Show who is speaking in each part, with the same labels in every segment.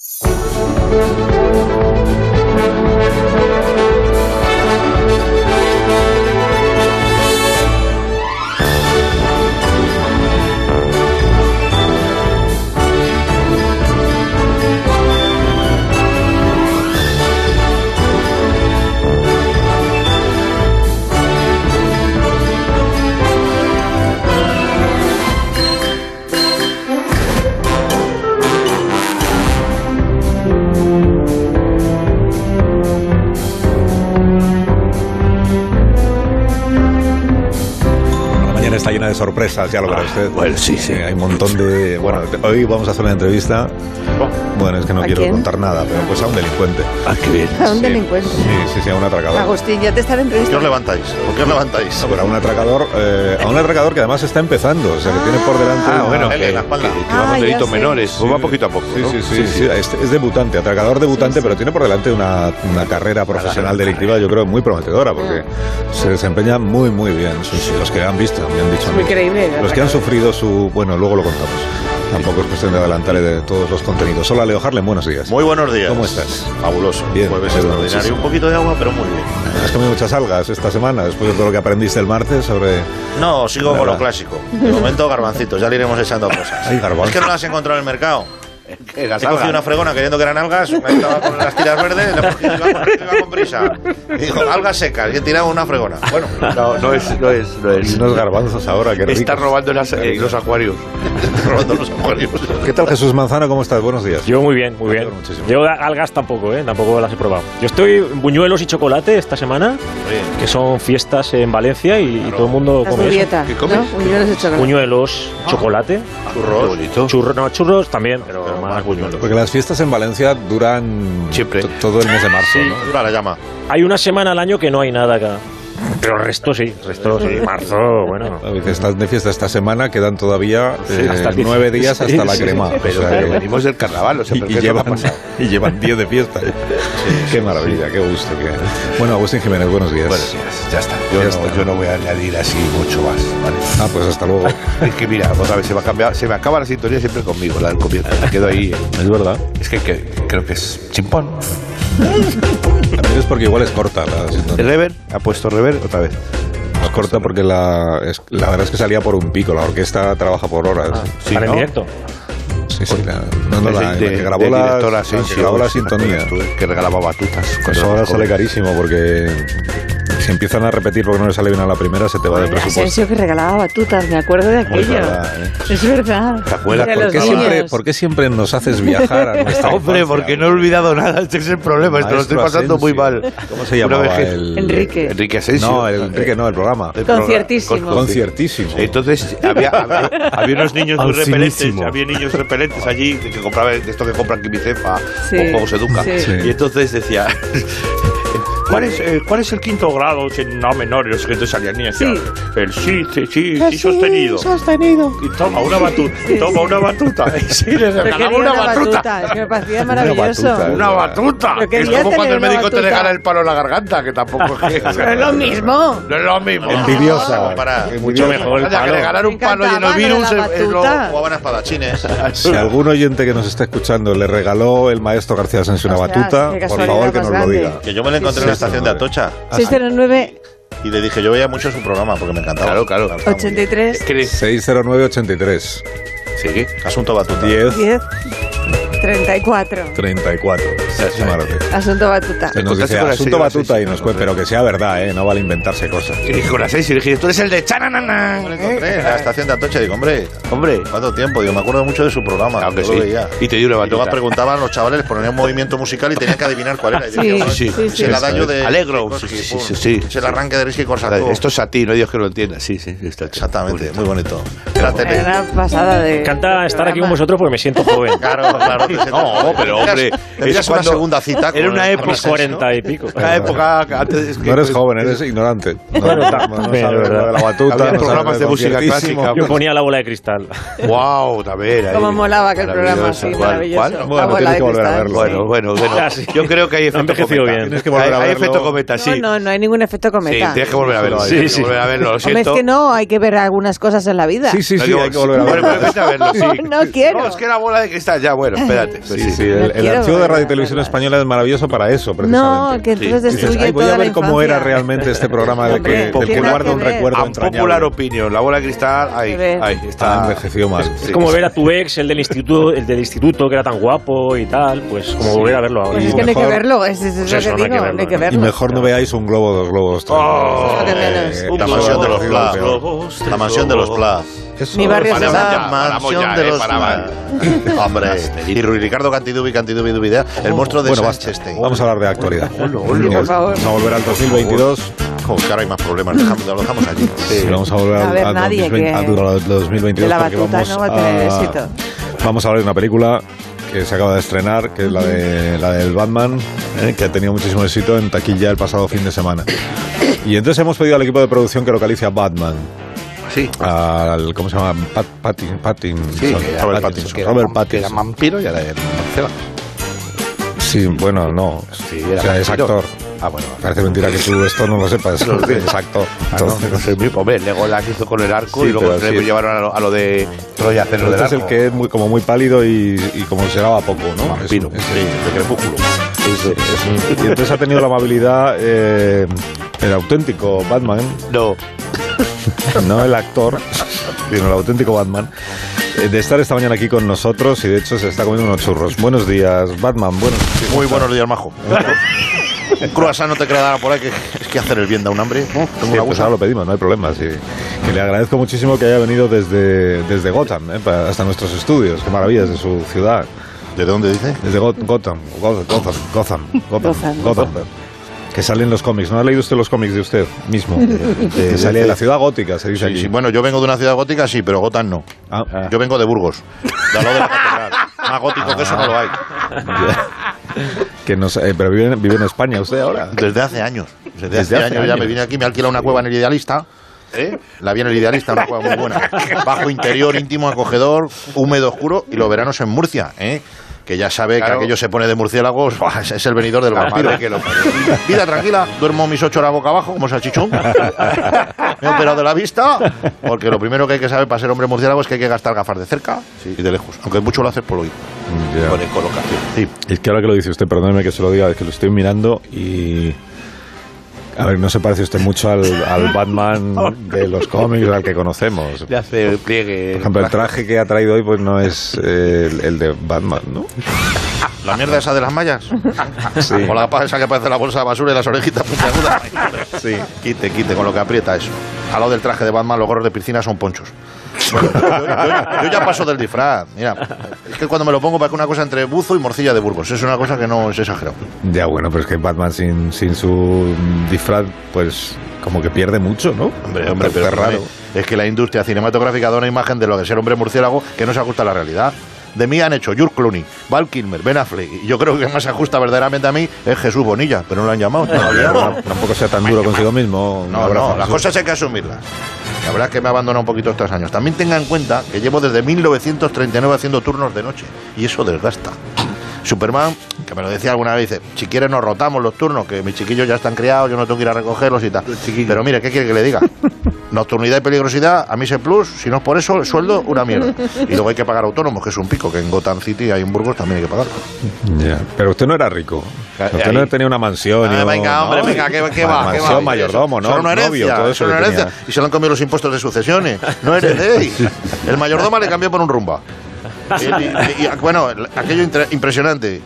Speaker 1: 嗯。Sorpresas, ya lo verá usted.
Speaker 2: bueno, sí, sí.
Speaker 1: Hay un montón de... Bueno, hoy vamos a hacer una entrevista. Bueno, es que no
Speaker 3: ¿A
Speaker 1: quiero
Speaker 3: quién?
Speaker 1: contar nada, pero pues a un delincuente.
Speaker 2: Ah, qué bien.
Speaker 3: A un
Speaker 1: Sí.
Speaker 3: delincuente.
Speaker 1: Sí, sí, sí, a un atracador.
Speaker 3: Agustín, ya te están
Speaker 4: ¿Por qué os
Speaker 3: entrevistando.
Speaker 4: levantáis? ¿Por qué os levantáis?
Speaker 1: No, pero a un atracador, eh, a un atracador que además está empezando, o sea, que tiene por delante...
Speaker 2: Ah, bueno, que,
Speaker 4: la espalda.
Speaker 2: que- que
Speaker 3: Ah,
Speaker 2: vamos
Speaker 3: sé.
Speaker 2: menores. Pues va poquito a poco.
Speaker 1: Sí,
Speaker 2: ¿no?
Speaker 1: sí, sí, sí, Es, es debutante, atracador debutante, pero tiene por delante una, una carrera profesional delictiva, yo creo, muy prometedora, porque se desempeña muy, muy bien. Sí, sí, los que han visto, me han dicho a
Speaker 3: Es
Speaker 1: mí.
Speaker 3: muy creíble.
Speaker 1: Los que han sufrido su... Bueno, luego lo contamos. Tampoco es cuestión de adelantarle de todos los contenidos. Hola, Leo Harlem, buenos días.
Speaker 4: Muy buenos días.
Speaker 1: ¿Cómo estás?
Speaker 4: Fabuloso.
Speaker 1: Bien,
Speaker 4: Jueves extraordinario. Un poquito de agua, pero muy bien.
Speaker 1: ¿Has comido muchas algas esta semana, después de todo lo que aprendiste el martes sobre...
Speaker 4: No, sigo con lo clásico. De momento, garbancitos. Ya le iremos echando cosas.
Speaker 1: Garbanzos.
Speaker 4: Es que no las he encontrado en el mercado.
Speaker 2: Que
Speaker 4: He
Speaker 2: las
Speaker 4: cogido
Speaker 2: algas.
Speaker 4: una fregona creyendo que eran algas, me estaba con las tiras verdes, le cogí, iba, con, iba con prisa. Y dijo, algas secas, y he tirado una fregona. Bueno,
Speaker 2: No, no es, no es, no
Speaker 1: Y
Speaker 2: es.
Speaker 1: unos garbanzos ahora, rico.
Speaker 2: Está robando las- en los acuarios.
Speaker 4: robando los acuarios.
Speaker 1: ¿Qué tal, Jesús Manzano? ¿Cómo estás? Buenos días.
Speaker 5: Yo muy bien, muy bien. Yo algas tampoco, ¿eh? Tampoco las he probado. Yo estoy en buñuelos y chocolate esta semana, que son fiestas en Valencia y, y todo el mundo come eso.
Speaker 3: dieta.
Speaker 2: ¿Qué comes?
Speaker 3: ¿no? Buñuelos de chocolate.
Speaker 5: Buñuelos, chocolate,
Speaker 2: Qué
Speaker 4: churros.
Speaker 5: churros, no, churros también, pero, más buñuelos.
Speaker 1: Porque las fiestas en Valencia duran
Speaker 2: Siempre.
Speaker 1: to- todo el mes de marzo, ¿no?
Speaker 4: Dura la llama.
Speaker 5: Hay una semana al año que no hay nada acá. Pero el resto sí, el resto sí, marzo, bueno.
Speaker 1: A veces estás de fiesta esta semana, quedan todavía
Speaker 5: Sí,
Speaker 1: eh,
Speaker 5: hasta
Speaker 1: nueve días hasta la
Speaker 5: sí,
Speaker 1: crema.
Speaker 5: sí,
Speaker 1: O
Speaker 2: Pero,
Speaker 1: sea,
Speaker 2: pero venimos del carnaval, o sea,
Speaker 1: y,
Speaker 2: ¿pero
Speaker 1: y llevan, y llevan 10 de fiesta. qué maravilla, qué gusto. qué- Bueno, Agustín Jiménez, buenos días.
Speaker 2: Buenos días, ya está. Yo,
Speaker 1: Ya
Speaker 2: no,
Speaker 1: está.
Speaker 2: yo no voy a añadir así mucho más, ¿vale?
Speaker 1: Ah, pues hasta luego.
Speaker 2: Es que mira, otra vez se me ha cambiado, se me acaba la sintonía siempre conmigo, la del comienzo. Me quedo ahí. eh.
Speaker 1: Es verdad.
Speaker 2: Es que, que- creo que es chimpón.
Speaker 1: También es porque igual es corta la
Speaker 2: El
Speaker 1: sintonía.
Speaker 2: rever, ha puesto rever otra vez.
Speaker 1: Es corta porque la, es- la verdad es que salía por un pico. La orquesta trabaja por horas.
Speaker 2: Sí,
Speaker 5: Para en
Speaker 2: ¿no?
Speaker 5: directo.
Speaker 1: Sí, sí. La, no, no, la,
Speaker 2: de-
Speaker 1: la que grabó
Speaker 2: de
Speaker 1: la que
Speaker 2: Asensio,
Speaker 1: grabó la
Speaker 2: ¿te acuerdas
Speaker 1: sintonía.
Speaker 2: Que regalaba batutas.
Speaker 1: Pues ahora sale carísimo porque si empiezan a repetir porque no le sale bien a la primera, se te va de presupuesto.
Speaker 3: Asensio que regalaba batutas, me acuerdo de aquello.
Speaker 1: verdad, ¿eh?
Speaker 3: Es verdad.
Speaker 2: ¿Te acuerdas? ¿Por
Speaker 3: los
Speaker 1: ¿Por qué, siempre, por qué siempre nos haces viajar a nuestra
Speaker 2: Hombre,
Speaker 1: infancia?
Speaker 2: porque no he olvidado nada. Este es el problema. Esto lo estoy pasando muy
Speaker 1: Asensio.
Speaker 2: mal.
Speaker 1: ¿Cómo se llamaba
Speaker 2: que-
Speaker 1: el...?
Speaker 3: Enrique.
Speaker 2: Enrique Asensio.
Speaker 1: No, el Enrique no, el programa.
Speaker 2: El
Speaker 3: Conciertísimo.
Speaker 2: con-
Speaker 1: Conciertísimo.
Speaker 2: Entonces había, había, había unos niños muy repelentes, había niños repelentes allí que, que compraban de esto que compran Quimicefa
Speaker 3: Sí,
Speaker 2: o Juegos Educa.
Speaker 3: sí.
Speaker 1: Sí.
Speaker 2: Y entonces decía, ¿cuál es, eh, ¿cuál es el quinto grado no menores? Que entonces salían y decían, el sí, sí, sí, sí, sostenido.
Speaker 3: Sostenido.
Speaker 2: Y toma una batuta, toma una batuta. Y sí, les regalaba una
Speaker 3: una
Speaker 2: batuta.
Speaker 3: batuta. Es que me parecía maravilloso.
Speaker 1: batuta.
Speaker 2: Una batuta. Que es como cuando el médico te
Speaker 3: batuta.
Speaker 2: regala el palo en la garganta, que tampoco es que...
Speaker 3: No es lo mismo.
Speaker 2: No es lo mismo.
Speaker 1: Envidiosa.
Speaker 4: Para.
Speaker 5: Mucho mejor el
Speaker 2: que regalar un palo lleno
Speaker 3: encantaba
Speaker 2: de
Speaker 3: lo
Speaker 2: virus
Speaker 3: la
Speaker 2: es- es lo-.
Speaker 4: Jugaban a espadachines.
Speaker 1: Si algún oyente que nos está escuchando le regaló el maestro García Asensio una batuta, por favor que nos lo diga.
Speaker 4: Que yo me la encontré en la estación de Atocha.
Speaker 3: 609
Speaker 4: Y le dije, yo veía mucho su programa porque me encantaba.
Speaker 2: Claro, claro.
Speaker 4: Estaba muy bien.
Speaker 3: 83
Speaker 2: ¿Qué le-
Speaker 1: 60983
Speaker 2: Sí.
Speaker 4: Asunto Batuta.
Speaker 1: 10
Speaker 3: 10 34.
Speaker 1: 34. Muchísimas gracias.
Speaker 3: Asunto batuta.
Speaker 1: Se nos
Speaker 2: Contaste
Speaker 1: dice
Speaker 2: con la
Speaker 1: asunto batuta y nos
Speaker 2: ¿no?
Speaker 1: cuenta, pero que sea verdad, ¿eh? No vale inventarse cosas.
Speaker 2: Y con las seis y le dije, tú eres el de chananana.
Speaker 4: Me lo encontré en la estación de Atocha. Digo, hombre,
Speaker 2: Hombre.
Speaker 4: ¿cuánto tiempo? Digo, me acuerdo mucho de su programa.
Speaker 2: Claro que sí.
Speaker 4: veía.
Speaker 2: Y te dio una
Speaker 4: Y luego
Speaker 2: batuta.
Speaker 4: preguntaban los chavales, les ponían un movimiento musical y tenían que adivinar cuál era. Y
Speaker 3: Sí,
Speaker 4: decía,
Speaker 2: sí,
Speaker 4: "Bueno,
Speaker 3: sí,
Speaker 4: es el
Speaker 3: sí.
Speaker 4: adaño de
Speaker 2: Alegro, sí, sí, sí, sí.
Speaker 4: Es el arranque de Risky Korsakov.
Speaker 2: Esto es a ti, no hay Dios que lo entienda. Sí, sí, está.
Speaker 4: Exactamente, muy bonito.
Speaker 3: Era pasada de.
Speaker 5: Me encanta estar aquí con vosotros porque me siento joven.
Speaker 4: Claro, claro.
Speaker 2: No, pero hombre, es
Speaker 4: una segunda cita.
Speaker 2: era
Speaker 4: con-
Speaker 2: una época-
Speaker 5: cuarenta y pico.
Speaker 2: Una época antes
Speaker 1: No eres joven, eres ignorante. No, no, de la batuta.
Speaker 2: Programas de música clásica.
Speaker 5: Yo ponía la bola de cristal.
Speaker 2: Wow, también.
Speaker 3: Cómo molaba aquel programa,
Speaker 2: Maravilloso.
Speaker 3: sí, maravilloso.
Speaker 1: Bueno, tienes que volver a verlo.
Speaker 3: sí.
Speaker 2: Bueno, bueno, bueno.
Speaker 5: Sí.
Speaker 2: Yo creo que hay efecto cometa.
Speaker 5: bien.
Speaker 1: Tienes que volver
Speaker 2: hay, efecto cometa, sí.
Speaker 3: No, no, no hay ningún efecto
Speaker 2: Sí,
Speaker 3: cometa.
Speaker 2: tienes que volver a verlo.
Speaker 5: Sí,
Speaker 2: tienes que
Speaker 5: sí.
Speaker 2: volver a verlo, lo siento.
Speaker 3: es que no, hay que ver algunas cosas en la vida.
Speaker 1: Sí, sí, sí,
Speaker 2: No,
Speaker 1: hay que volver a
Speaker 2: Bueno,
Speaker 1: verlo.
Speaker 2: pero vete a verlo, sí.
Speaker 3: No, no quiero.
Speaker 2: No, es que la bola de cristal, ya, bueno, espera.
Speaker 4: Espérate.
Speaker 1: Sí,
Speaker 4: Sí,
Speaker 1: sí, el, archivo de Radio Televisión. Española es maravilloso para eso,
Speaker 3: No,
Speaker 1: precisamente.
Speaker 3: que entonces destruye
Speaker 1: "Ay, voy
Speaker 3: toda
Speaker 1: a
Speaker 3: la
Speaker 1: ver cómo era
Speaker 3: infancia".
Speaker 1: realmente este programa del que, del que guarda un recuerdo entrañable.
Speaker 4: opinion. La bola de cristal, ahí, ahí
Speaker 1: Está envejecido mal.
Speaker 5: Es como ver a tu ex, el del instituto, el del instituto que era tan guapo y tal, pues como volver a verlo ahora.
Speaker 3: Pues
Speaker 1: Y
Speaker 3: es que no hay que
Speaker 1: mejor-
Speaker 3: verlo, es, es, es
Speaker 5: Pues
Speaker 3: lo
Speaker 5: eso,
Speaker 3: que
Speaker 5: no hay
Speaker 3: digo,
Speaker 5: que verlo,
Speaker 3: no hay que
Speaker 5: ¿no?
Speaker 3: verlo.
Speaker 1: Y mejor no veáis un globo o dos globos.
Speaker 4: Oh, La mansión de los Pla. La mansión de los Pla.
Speaker 1: Eso-
Speaker 3: Mi barrio
Speaker 4: La mansión
Speaker 2: ya,
Speaker 4: de
Speaker 2: eh,
Speaker 4: los Pla. Hombre. Y Rui Ricardo Cantidubi, Cantidubi, Dubidea, el monstruo de
Speaker 1: Bueno. Vamos a hablar de actualidad.
Speaker 3: Por favor.
Speaker 1: Vamos a volver al 2022.
Speaker 4: Joder, que ahora hay más problemas. Dejamos- Lo dejamos allí.
Speaker 1: Sí, vamos a volver
Speaker 3: A
Speaker 1: al,
Speaker 3: ver,
Speaker 1: al
Speaker 3: nadie
Speaker 1: 2020
Speaker 3: que-
Speaker 1: al 2022
Speaker 3: de la
Speaker 1: porque
Speaker 3: batuta
Speaker 1: vamos
Speaker 3: no va a tener éxito.
Speaker 1: Vamos a hablar de una película que se acaba de estrenar, que es la de la del Batman, eh, que ha tenido muchísimo éxito en taquilla el pasado fin de semana. Y entonces hemos pedido al equipo de producción que localice a Batman.
Speaker 4: Sí.
Speaker 1: Al, ¿Cómo se llama? Pat, Pattin- Pattinson.
Speaker 4: Sí, que
Speaker 1: Robert
Speaker 4: Pattinson,
Speaker 1: Pattinson. Robert
Speaker 4: que era
Speaker 1: Pattinson.
Speaker 4: vampiro y ahora es Marcela.
Speaker 1: Sí, bueno, no.
Speaker 4: Sí,
Speaker 1: o sea, es actor.
Speaker 4: Ah, bueno.
Speaker 1: Parece mentira que tú esto no lo sepas.
Speaker 4: No,
Speaker 1: es actor.
Speaker 4: Ah, no, no sé, hombre, Legolas hizo con el arco
Speaker 1: Sí,
Speaker 4: y luego se
Speaker 1: sí.
Speaker 4: llevaron a lo, a lo de Troya a hacer lo del
Speaker 1: Este es el que es muy, como muy pálido y, y como se lava poco, ¿no?
Speaker 4: Vampiro,
Speaker 1: Es- es-
Speaker 4: sí, de crepúsculo.
Speaker 1: Y entonces ha tenido la amabilidad eh, el auténtico Batman,
Speaker 4: No.
Speaker 1: no el actor, sino el auténtico Batman, eh, de estar esta mañana aquí con nosotros y de hecho se está comiendo unos churros. Buenos días, Batman. Buenos días.
Speaker 4: Muy buenos días, majo. Un croissant no te quedará por ahí, que es que hacer el bien da un hambre. ¿no? Tengo
Speaker 1: Sí, pues ahora lo pedimos, no hay problema. Sí. Le agradezco muchísimo que haya venido desde, desde Gotham, eh, para- hasta nuestros estudios. Qué maravillas de su ciudad.
Speaker 4: ¿De dónde dice?
Speaker 1: Desde Go- Gotham, Go- Gotham, Gotham, Gotham,
Speaker 3: Gotham.
Speaker 1: Gotham. Que salen los cómics. ¿No ha leído usted los cómics de usted mismo? que salía de la ciudad gótica, se dice
Speaker 4: Sí,
Speaker 1: aquí.
Speaker 4: sí, bueno, yo vengo de una ciudad gótica, sí, pero Gotham no.
Speaker 1: Ah,
Speaker 4: Yo vengo de Burgos, de de la catedral. Más gótico que eso no lo hay.
Speaker 1: que no sé, eh, pero vive, en- vive en España usted ahora.
Speaker 4: Desde hace años. Desde,
Speaker 1: Desde
Speaker 4: hace,
Speaker 1: hace
Speaker 4: años, ya me vine aquí, me alquila una cueva en el Idealista. ¿Eh? La vi en el Idealista, una cueva muy buena. Bajo interior, íntimo, acogedor, húmedo, oscuro y los veranos en Murcia, ¿eh? Que ya sabe
Speaker 2: Claro.
Speaker 4: que aquello se pone de murciélagos, es el venidor del vampiro. Vida tranquila, duermo mis ocho horas boca abajo, como salchichón. Me he operado de la vista, porque lo primero que hay que saber para ser hombre murciélago es que hay que gastar gafas de cerca y de lejos. Aunque mucho lo haces por oír.
Speaker 1: Ya.
Speaker 4: Con colocación. Sí.
Speaker 1: Es que ahora que lo dice usted, perdóneme que se lo diga, es que lo estoy mirando y... A ver, no se parece usted mucho al, al Batman de los cómics, al que conocemos.
Speaker 4: Le hace pliegue.
Speaker 1: Por ejemplo, el traje que ha traído hoy pues no es eh, el, el de Batman, ¿no?
Speaker 4: La mierda esa de las mallas.
Speaker 1: Sí.
Speaker 4: O la esa que parece la bolsa de basura y las orejitas puntiagudas.
Speaker 1: Sí.
Speaker 4: Quite, quite, con lo que aprieta eso. Al lado del traje de Batman, los gorros de piscina son ponchos. Bueno, yo, yo- yo ya paso del disfraz. Mira, es que cuando me lo pongo parece una cosa entre buzo y morcilla de Burgos. Es una cosa que no es exagerado.
Speaker 1: Ya, bueno, pero es que Batman sin, sin su disfraz, pues como que pierde mucho, ¿no?
Speaker 4: Hombre, hombre,
Speaker 1: Es
Speaker 4: pero
Speaker 1: raro.
Speaker 4: Es que la industria cinematográfica da una imagen de lo que es el hombre murciélago que no se ajusta a la realidad. De mí han hecho George Clooney, Val Kilmer, Ben Affleck. Y yo creo que más se ajusta verdaderamente a mí es Jesús Bonilla, pero no lo han llamado todavía.
Speaker 1: No, tampoco sea tan duro consigo mismo.
Speaker 4: No, no, las cosas hay que asumirlas. La verdad es que me ha abandonado un poquito estos años. También tenga en cuenta que llevo desde 1939 haciendo turnos de noche y eso desgasta. Superman, que me lo decía alguna vez, dice, si quieres nos rotamos los turnos, que mis chiquillos ya están criados, yo no tengo que ir a recogerlos y tal. Pero mire, ¿qué quiere que le diga? Nocturnidad y peligrosidad, a mí se plus, si no es por eso, el sueldo, una mierda. Y luego hay que pagar autónomos, que es un pico, que en Gotham City hay en Burgos también hay que pagar.
Speaker 1: Ya, Pero usted no era rico. Usted
Speaker 4: Ahí.
Speaker 1: no tenía una mansión.
Speaker 4: Ah, venga, hombre,
Speaker 1: ¿no?
Speaker 4: venga, ¿qué, qué va? ¿Qué
Speaker 1: Mansión,
Speaker 4: va?
Speaker 1: mayordomo, ¿no?
Speaker 4: Son una herencia,
Speaker 1: Novio, todo eso
Speaker 4: son una
Speaker 1: que
Speaker 4: herencia.
Speaker 1: tenía.
Speaker 4: Y se le han comido los impuestos de sucesiones. No heredéis. El mayordomo le cambió por un rumba. Y, y- y- bueno, aquello impresionante.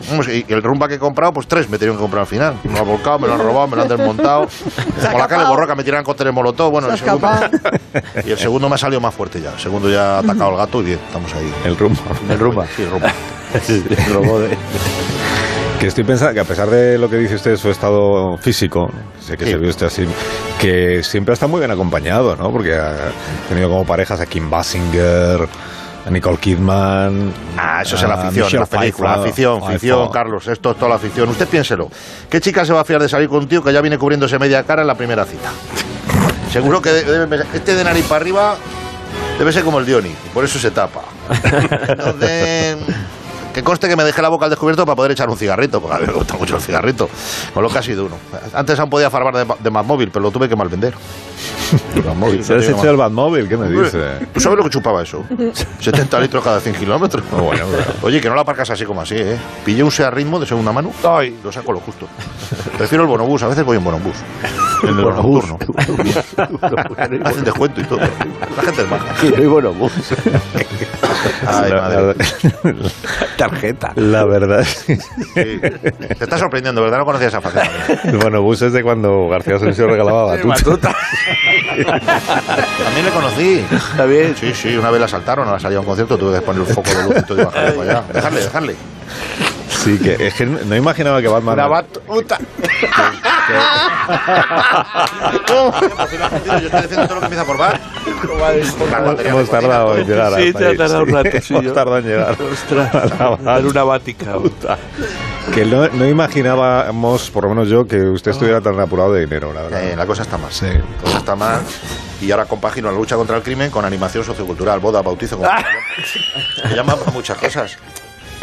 Speaker 4: El rumba que he comprado, pues tres me tenían que comprar al final. Me lo han volcado, me lo han robado, me lo han desmontado. Como la calle borroca, me tiran cócteles molotov. Bueno, el segundo, y el segundo me ha salido más fuerte ya. El segundo ya ha atacado al gato y bien, estamos ahí.
Speaker 1: El rumbo.
Speaker 4: El rumba, sí, el rumba.
Speaker 1: Que estoy pensando que a pesar de lo que dice usted de su estado físico, sé que
Speaker 4: Sí.
Speaker 1: se ve usted así, que siempre está muy bien acompañado, ¿no? Porque ha tenido como parejas a Kim Basinger, a Nicole Kidman.
Speaker 4: Ah, eso es en la
Speaker 1: a
Speaker 4: ficción, en la película.
Speaker 1: Pfeiffer.
Speaker 4: Ficción,
Speaker 1: Pfeiffer.
Speaker 4: ficción, Carlos. Esto es toda la ficción. Usted piénselo. ¿Qué chica se va a fiar de salir con un tío que ya viene cubriéndose media cara en la primera cita? Seguro que de- debe este de nariz para arriba debe ser como el Dioni, por eso se tapa. Entonces, Que conste que me dejé la boca al descubierto para poder echar un cigarrito, porque a mí me gusta mucho el cigarrito, con lo que ha sido uno. Antes aún podía farbar de, de más móvil, pero lo tuve que mal
Speaker 1: ¿Se has hecho el Batmóvil? ¿Qué me dice?
Speaker 4: ¿Tú sabes lo que chupaba eso? 70 litros cada 100 kilómetros.
Speaker 1: Bueno, bueno.
Speaker 4: Oye, que no lo aparcas así como así, ¿eh? Pillé un SEA ritmo de segunda mano y lo saco lo justo. Prefiero el bonobús, a veces voy en bonobús. El del
Speaker 2: Bonobús.
Speaker 4: Hacen descuento y todo. La gente es maja.
Speaker 2: No hay bonobús.
Speaker 4: Ay,
Speaker 1: La-
Speaker 4: madre.
Speaker 1: la-
Speaker 2: Tarjeta.
Speaker 1: La verdad
Speaker 4: Sí. Te está sorprendiendo, ¿verdad? No conocía esa faceta.
Speaker 1: el bonobús es de cuando García Asensio regalaba batuta.
Speaker 4: También le conocí.
Speaker 2: Está bien.
Speaker 4: Sí, sí, una vez la saltaron, a la salida a un concierto, tuve que poner un foco de luz y todo y bajarle para allá. Dejarle, dejarle.
Speaker 1: Sí, que es que no imaginaba que Batman...
Speaker 2: Una batuta.
Speaker 4: Yo estoy diciendo todo lo que empieza por bar. La batería
Speaker 1: Hemos
Speaker 4: de
Speaker 1: tardado en llegar
Speaker 2: Sí, te ha tardado un rato,
Speaker 1: Hemos tardado en llegar.
Speaker 2: Ostras. Una bática.
Speaker 1: Que no, no imaginábamos, por lo menos yo, que usted estuviera tan apurado de dinero, la verdad.
Speaker 4: Eh, la cosa está mal.
Speaker 1: Sí.
Speaker 4: La cosa está mal. Y ahora compagino la lucha contra el crimen con animación sociocultural, boda, bautizo. Como me llaman para muchas cosas.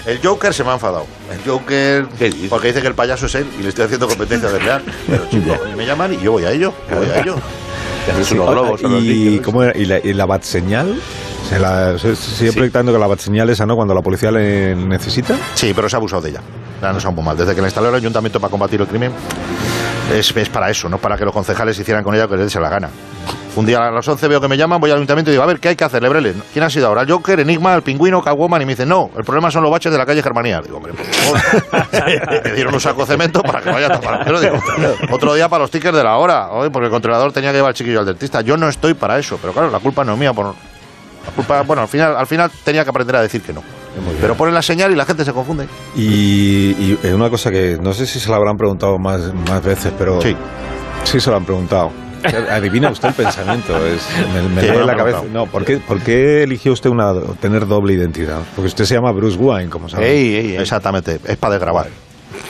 Speaker 4: El Joker se me ha enfadado. El Joker, porque dice que el payaso es él y le estoy haciendo competencia de real. Pero a mí me llaman y yo voy a ello. yo voy a ello.
Speaker 2: Globos
Speaker 1: ¿Y, cómo era? ¿Y, la, y la bat señal? Se, la, se sigue
Speaker 2: Sí.
Speaker 1: proyectando que la bat señal esa, ¿no? Cuando la policía le necesita.
Speaker 4: Sí, pero se ha abusado de ella. La han usado muy mal. Desde que la instaló el ayuntamiento para combatir el crimen, es, es para eso, no para que los concejales hicieran con ella lo que les dé la gana. Un día a las 11 veo que me llaman, voy al ayuntamiento y digo, a ver, ¿qué hay que hacer, Lebrele? ¿Quién ha sido ahora? ¿El Joker, Enigma, el Pingüino, Catwoman? Y me dicen, no, el problema son los baches de la calle Germanía. Digo, hombre, por favor. me dieron un saco de cemento para que vaya a tapar. Pero digo, otro día para los tickets de la hora, Oye, porque el controlador tenía que llevar al chiquillo al dentista. Yo no estoy para eso, pero claro, la culpa no es mía. Por, la culpa, bueno, al final, al final tenía que aprender a decir que no. Pero ponen la señal y la gente se confunde.
Speaker 1: Y, y eh, una cosa que no sé si se la habrán preguntado más, más veces, pero
Speaker 4: Sí.
Speaker 1: sí se lo han preguntado. Adivina usted el pensamiento. Es, me me lee la cabeza. No, ¿por qué, ¿por qué eligió usted una, tener doble identidad? Porque usted se llama Bruce Wayne, como sabe.
Speaker 4: Ey, ey, Exactamente, es para desgrabar.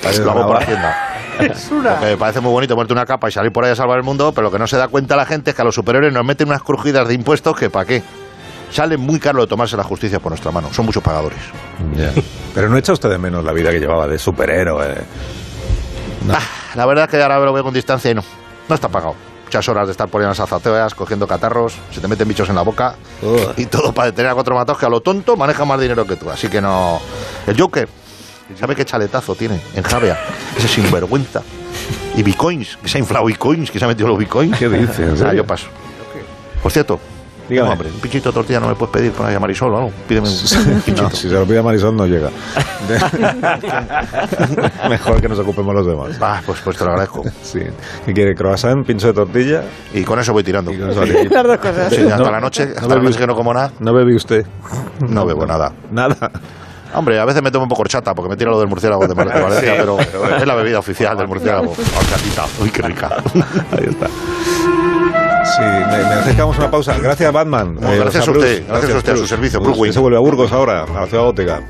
Speaker 1: Para
Speaker 4: Lo hago por. Hacienda. Porque me parece muy bonito ponerte una capa y salir por ahí a salvar el mundo, pero lo que no se da cuenta la gente es que a los superiores nos meten unas crujidas de impuestos que para qué. Sale muy caro de tomarse la justicia por nuestra mano. Son muchos pagadores.
Speaker 1: Pero no echa usted de menos la vida que llevaba de superhéroe. No.
Speaker 4: Ah, la verdad es que ahora lo veo con distancia y no. No está pagado. Muchas horas de estar en las azoteas, cogiendo catarros, se te meten bichos en la boca y todo para detener a cuatro matados que a lo tonto maneja más dinero que tú. Así que no. El Joker, ¿sabe qué chaletazo tiene en Javea? Ese sinvergüenza. Y bitcoins, que se ha inflado bitcoins, que se ha metido los bitcoins.
Speaker 1: ¿Qué dice? ¿En
Speaker 4: Ah,
Speaker 1: serio?
Speaker 4: yo paso. Por cierto,
Speaker 1: Dígame.
Speaker 4: no, hombre, un pinchito de tortilla no me puedes pedir con la Marisol o algo. Pídeme un pinchito.
Speaker 1: No, si se lo pide a Marisol no llega. Mejor que nos ocupemos los demás.
Speaker 4: Ah, pues, pues te lo agradezco.
Speaker 1: Sí. ¿Qué quiere? ¿Croissant? ¿Pincho de tortilla?
Speaker 4: Y con eso voy tirando. Sí.
Speaker 3: Las dos cosas.
Speaker 4: hasta
Speaker 1: No,
Speaker 4: la noche,
Speaker 1: no
Speaker 4: hasta la
Speaker 1: bebí-
Speaker 4: noche que no como nada,
Speaker 1: ¿No bebe usted?
Speaker 4: no bebo nada.
Speaker 1: Nada.
Speaker 4: Hombre, a veces me tomo un poco horchata porque me tira lo del murciélago de Mar- de Valencia, pero es la bebida oficial del murciélago. Horchatita. Uy, qué rica.
Speaker 1: Ahí está. Sí, me, me una pausa. Gracias, Batman.
Speaker 4: No, gracias a
Speaker 1: Bruce.
Speaker 4: usted, gracias a usted, a su servicio, Bruce
Speaker 1: se vuelve a Burgos ahora, a la ciudad gótica.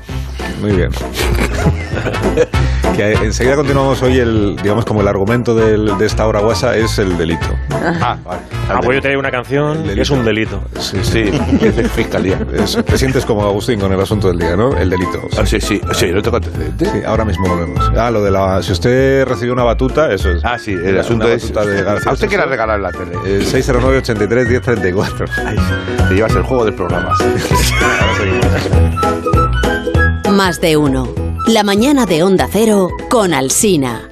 Speaker 1: Muy bien. que enseguida continuamos hoy el, digamos, como el argumento del- de esta hora guasa es el delito.
Speaker 4: Ah, vale.
Speaker 5: Ah, pues yo te digo una canción que es un delito.
Speaker 1: Sí,
Speaker 2: Sí, es de fiscalía.
Speaker 1: Es- te sientes como Agustín con el asunto del día, ¿no? El delito.
Speaker 2: Ah, sí, sí, sí, no tengo antecedentes.
Speaker 1: Sí, ahora mismo volvemos. Ah, lo de la. Si usted recibió una batuta, eso es.
Speaker 2: Ah, sí, el
Speaker 1: Una
Speaker 2: asunto es.
Speaker 1: de García
Speaker 2: ¿A usted qué le ha
Speaker 1: Asensio.
Speaker 2: regalado en la tele?
Speaker 1: Eh, 609 83 1034
Speaker 2: Te llevas el juego del programa.
Speaker 6: Más de uno. La mañana de Onda Cero con Alsina.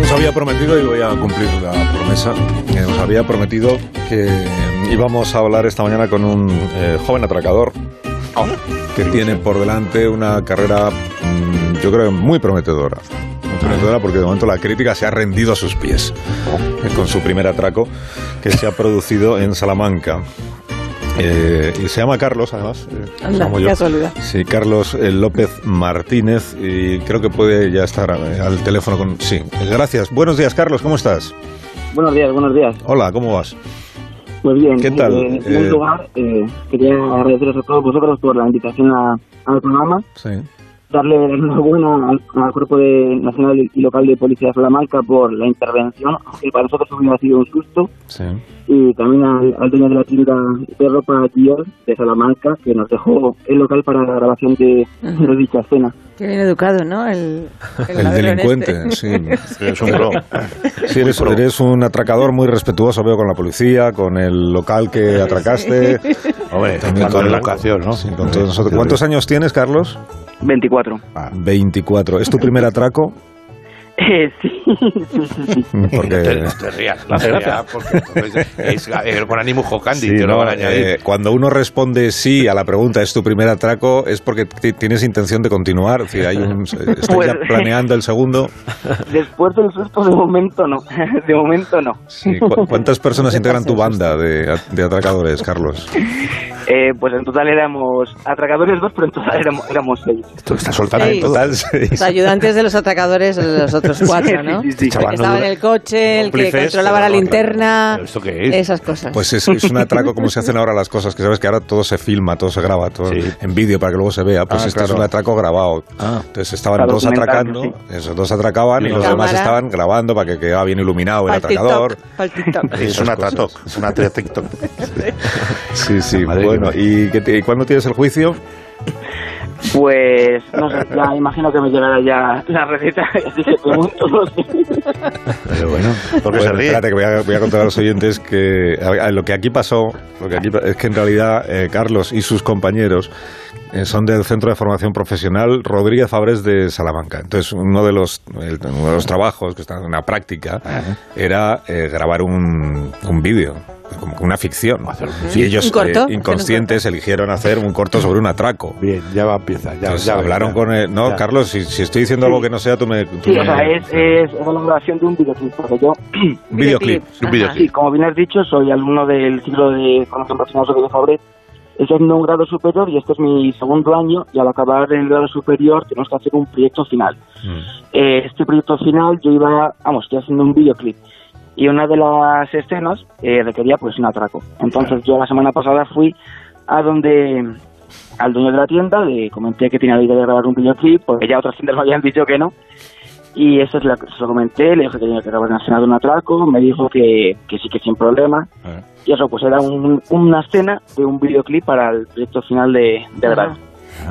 Speaker 1: Nos había prometido, y voy a cumplir la promesa, que nos había prometido que íbamos a hablar esta mañana con un eh, joven atracador que tiene por delante una carrera, mm, yo creo, muy prometedora. Porque de momento la crítica se ha rendido a sus pies eh, con su primer atraco que se ha producido en Salamanca. Eh, y se llama Carlos, además. eh,
Speaker 3: Anda,
Speaker 1: como yo. Sí, Carlos eh, López Martínez, y creo que puede ya estar al teléfono con... Sí, gracias. Buenos días, Carlos, ¿cómo estás?
Speaker 7: Buenos días, buenos días.
Speaker 1: Hola, ¿cómo vas?
Speaker 7: Pues bien,
Speaker 1: ¿Qué tal?
Speaker 7: eh, en
Speaker 1: Eh,
Speaker 7: primer lugar, eh, quería agradeceros a todos vosotros por la invitación a- al programa
Speaker 1: Sí.
Speaker 7: Darle la enhorabuena al, al Cuerpo de Nacional y Local de Policía de Salamanca por la intervención, que para nosotros hubiera sido un susto,
Speaker 1: Sí.
Speaker 7: y también al, al dueño de la tienda de ropa Dior de Salamanca, que nos dejó el local para la grabación de, de dicha escena.
Speaker 3: Qué bien educado, ¿no? El,
Speaker 1: El delincuente,
Speaker 3: este.
Speaker 1: sí.
Speaker 4: Es un pro.
Speaker 1: Sí, eres, eres un atracador muy respetuoso, veo, con la policía, con el local que atracaste.
Speaker 4: Hombre,
Speaker 1: También
Speaker 4: con
Speaker 1: con-
Speaker 4: educación, ¿no?
Speaker 1: Sí, con todos nosotros. ¿Cuántos años tienes, Carlos?
Speaker 7: 24.
Speaker 1: 24. ¿Es tu primer atraco?
Speaker 7: Eh, sí.
Speaker 1: Porque...
Speaker 4: Te, te rías, la verdad, porque entonces es, es con ánimo jocandi,
Speaker 1: Sí,
Speaker 4: te
Speaker 1: no, eh, cuando uno responde sí a la pregunta es tu primer atraco es porque ti- tienes intención de continuar. Es decir, hay un, estoy
Speaker 7: Pues-
Speaker 1: ya planeando el segundo.
Speaker 7: Después del susto, de momento no. De momento no.
Speaker 1: Sí, ¿cu- ¿Cuántas personas integran tu banda de, de atracadores, Carlos?
Speaker 7: Eh, pues en total éramos atracadores dos, pero en total éramos, éramos seis.
Speaker 4: Esto está soltando todo.
Speaker 1: Total, seis.
Speaker 3: Los ayudantes de los atracadores, los otros cuatro, ¿no?
Speaker 7: Sí, sí, sí.
Speaker 3: El
Speaker 4: Chaval,
Speaker 3: que
Speaker 4: no
Speaker 3: estaba en el coche, el que controlaba la linterna.
Speaker 4: ¿Pero esto qué es?
Speaker 3: Esas cosas.
Speaker 1: Pues es, es un atraco como se hacen ahora las cosas, que sabes que ahora todo se filma, todo se graba, todo
Speaker 4: Sí.
Speaker 1: en vídeo para que luego se vea. Pues
Speaker 4: Ah,
Speaker 1: este es un atraco grabado.
Speaker 4: Ah.
Speaker 1: Entonces estaban
Speaker 7: Para documentar,
Speaker 1: atracando, esos dos atracaban y los demás estaban grabando para que quedara bien iluminado el atracador.
Speaker 4: Es una
Speaker 1: cosas.
Speaker 4: TikTok, es una TikTok.
Speaker 1: Sí, sí. Bueno,
Speaker 4: mía.
Speaker 1: ¿y, qué te- y cuándo tienes el juicio?
Speaker 7: Pues no sé, ya imagino que me llegará ya la receta, así que pregunto.
Speaker 4: Pero bueno, porque se
Speaker 1: Bueno,
Speaker 4: ríe.
Speaker 1: espérate, que voy a, voy a contar a los oyentes que a- a lo que aquí pasó, lo que aquí es que en realidad eh, Carlos y sus compañeros eh, son del Centro de Formación Profesional Rodríguez Fabres de Salamanca. Entonces, uno de los, el- uno de los trabajos que está en una práctica era eh, grabar un, un vídeo, como una ficción. Y ellos,
Speaker 3: ¿Un corto?
Speaker 1: eh, inconscientes, eligieron hacer un corto sobre un atraco.
Speaker 2: Bien, ya va a empezar. Ya,
Speaker 1: Entonces,
Speaker 2: ya
Speaker 1: hablaron
Speaker 2: ya.
Speaker 1: con... el- no,
Speaker 2: Ya.
Speaker 1: Carlos, si, si estoy diciendo algo que no sea, tú me... tú
Speaker 7: Sí,
Speaker 1: me-
Speaker 7: o sea, es, es, es la grabación de un videoclip, porque yo,
Speaker 1: Un videoclip.
Speaker 4: Un videoclip.
Speaker 7: sí, como bien has dicho, soy alumno del ciclo de formación profesional sobre Fabret. Estoy haciendo un grado superior y este es mi segundo año y al acabar el grado superior tenemos que hacer un proyecto final.
Speaker 1: Mm.
Speaker 7: Eh, este proyecto final yo iba, vamos, estoy haciendo un videoclip y una de las escenas eh, requería pues un atraco. Entonces yo la semana pasada fui a donde al dueño de la tienda, le comenté que tenía la idea de grabar un videoclip porque ya otras tiendas me habían dicho que no. Y eso es lo que se lo comenté, le dije que tenía que grabar una escena de un atraco, me dijo que, que sí que sin problema.
Speaker 4: Ah.
Speaker 7: Y eso pues era un- una escena de un videoclip para el proyecto final de, de
Speaker 3: Ajá.
Speaker 7: grado.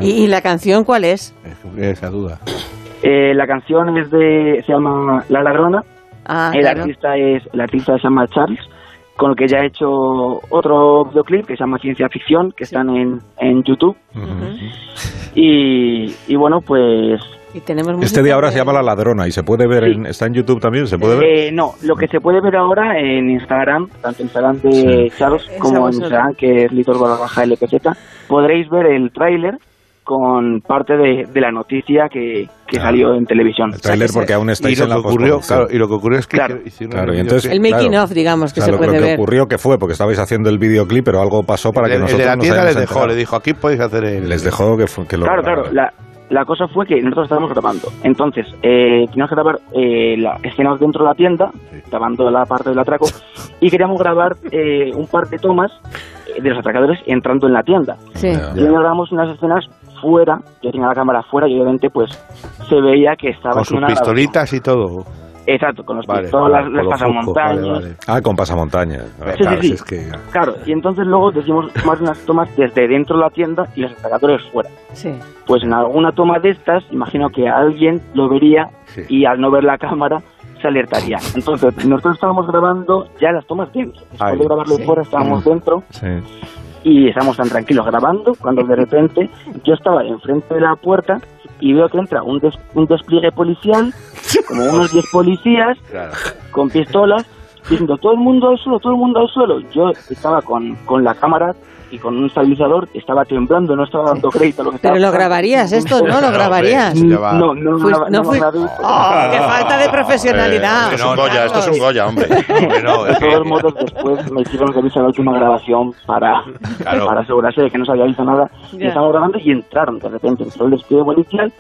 Speaker 3: ¿Y, y la canción cuál es?
Speaker 2: Esa duda.
Speaker 7: Eh, la canción es de, se llama La Ladrona,
Speaker 3: Ah,
Speaker 7: el
Speaker 3: claro.
Speaker 7: artista es el artista se llama Charles con el que ya he hecho otro videoclip que se llama Ciencia Ficción que están en, en YouTube y, y bueno pues
Speaker 3: Y tenemos
Speaker 1: Este día ahora
Speaker 3: de-
Speaker 1: se llama La Ladrona y se puede ver,
Speaker 7: Sí.
Speaker 1: en, está en YouTube también, se puede ver.
Speaker 7: eh, no lo que se puede ver ahora en Instagram tanto en Instagram de Charles como en. Instagram que es Litor baja LPZ podréis ver el tráiler con parte de, de la noticia que, que salió en televisión
Speaker 1: El tráiler porque aún
Speaker 2: Y
Speaker 1: estáis
Speaker 2: lo,
Speaker 1: en la
Speaker 2: que ocurrió, claro, y lo que ocurrió es que
Speaker 7: Claro.
Speaker 2: hicieron
Speaker 1: Claro,
Speaker 2: el
Speaker 1: y entonces-
Speaker 3: El making
Speaker 1: Claro.
Speaker 3: of, digamos, que
Speaker 1: O sea,
Speaker 3: se
Speaker 1: lo,
Speaker 3: puede
Speaker 1: lo que
Speaker 3: ver.
Speaker 1: ocurrió que fue porque estabais haciendo el videoclip, pero algo pasó para que
Speaker 2: el, el
Speaker 1: nosotros
Speaker 2: de la tienda les dejó,
Speaker 1: enterado.
Speaker 2: le dijo, aquí podéis hacer el...
Speaker 1: Les dejó que, fu- que lo
Speaker 7: Claro, claro. La, la cosa fue que nosotros estábamos grabando. Entonces, eh, teníamos que grabar eh, la, escenas dentro de la tienda, grabando la parte del atraco, y queríamos grabar eh, un par de tomas eh, de los atracadores entrando en la tienda.
Speaker 3: Sí.
Speaker 7: Y grabamos unas escenas fuera, yo tenía la cámara fuera y obviamente pues se veía que estaba
Speaker 2: Con sus
Speaker 7: una
Speaker 2: pistolitas y todo.
Speaker 7: grabación. Exacto, con los
Speaker 2: Vale,
Speaker 7: pistolas, las pasamontañas.
Speaker 2: vale.
Speaker 1: Ah, con pasamontañas.
Speaker 2: Vale,
Speaker 7: Sí,
Speaker 2: claro,
Speaker 7: sí,
Speaker 2: si
Speaker 7: sí.
Speaker 2: es que-
Speaker 7: Claro, y entonces luego decimos más unas tomas desde dentro de la tienda y los atracadores fuera.
Speaker 3: Sí.
Speaker 7: pues en alguna toma de estas, imagino que alguien lo vería
Speaker 2: Sí.
Speaker 7: y al no ver la cámara se alertaría. Entonces, nosotros estábamos grabando ya las tomas dentro. Después
Speaker 2: Ay,
Speaker 7: de grabarlo
Speaker 3: sí.
Speaker 7: fuera, estábamos dentro
Speaker 1: Sí.
Speaker 7: Y estábamos tan tranquilos grabando cuando de repente yo estaba enfrente de la puerta y veo que entra un, des- un despliegue policial, como unos 10 policías
Speaker 2: Claro.
Speaker 7: con pistolas, diciendo todo el mundo al suelo, todo el mundo al suelo. Yo estaba con, con la cámara y con un estabilizador, estaba temblando, no estaba dando crédito a lo que
Speaker 3: Pero
Speaker 7: estaba
Speaker 3: lo
Speaker 7: pasando.
Speaker 3: grabarías esto, ¿no? Lo grabarías.
Speaker 7: No, no, no,
Speaker 3: no
Speaker 7: no,
Speaker 3: fui-. ¡Oh, qué falta de profesionalidad!
Speaker 4: Esto es un Goya, esto es un Goya, hombre.
Speaker 2: Hombre, no,
Speaker 7: De todos modos, después me hicieron revisar la última grabación para,
Speaker 2: Claro.
Speaker 7: para asegurarse de que no se había visto nada. Y
Speaker 3: Ya.
Speaker 7: estábamos grabando y entraron, de repente entró el despliegue policial,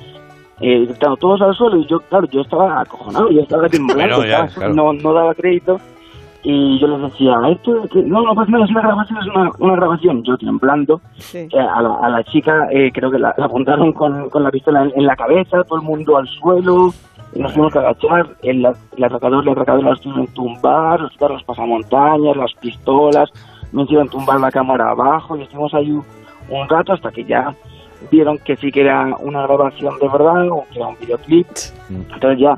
Speaker 7: eh, todos al suelo y yo, claro, yo estaba acojonado, yo estaba temblando,
Speaker 2: Bueno, ya,
Speaker 7: estaba-
Speaker 2: claro.
Speaker 7: no, no daba crédito. Y yo les decía, esto, que- no, no pasa nada, es una grabación, es una, una grabación. Yo temblando,
Speaker 3: Sí.
Speaker 7: eh, a, la, a la chica eh, creo que la, la apuntaron con, con la pistola en, en la cabeza, todo el mundo al suelo, y nos tuvimos que agachar, el, el atracador, el atracador los tuvieron que tumbar, los, los pasamontañas, las pistolas, me hicieron tumbar la cámara abajo y estuvimos ahí un, un rato hasta que ya vieron que sí que era una grabación de verdad o que era un videoclip. Entonces ya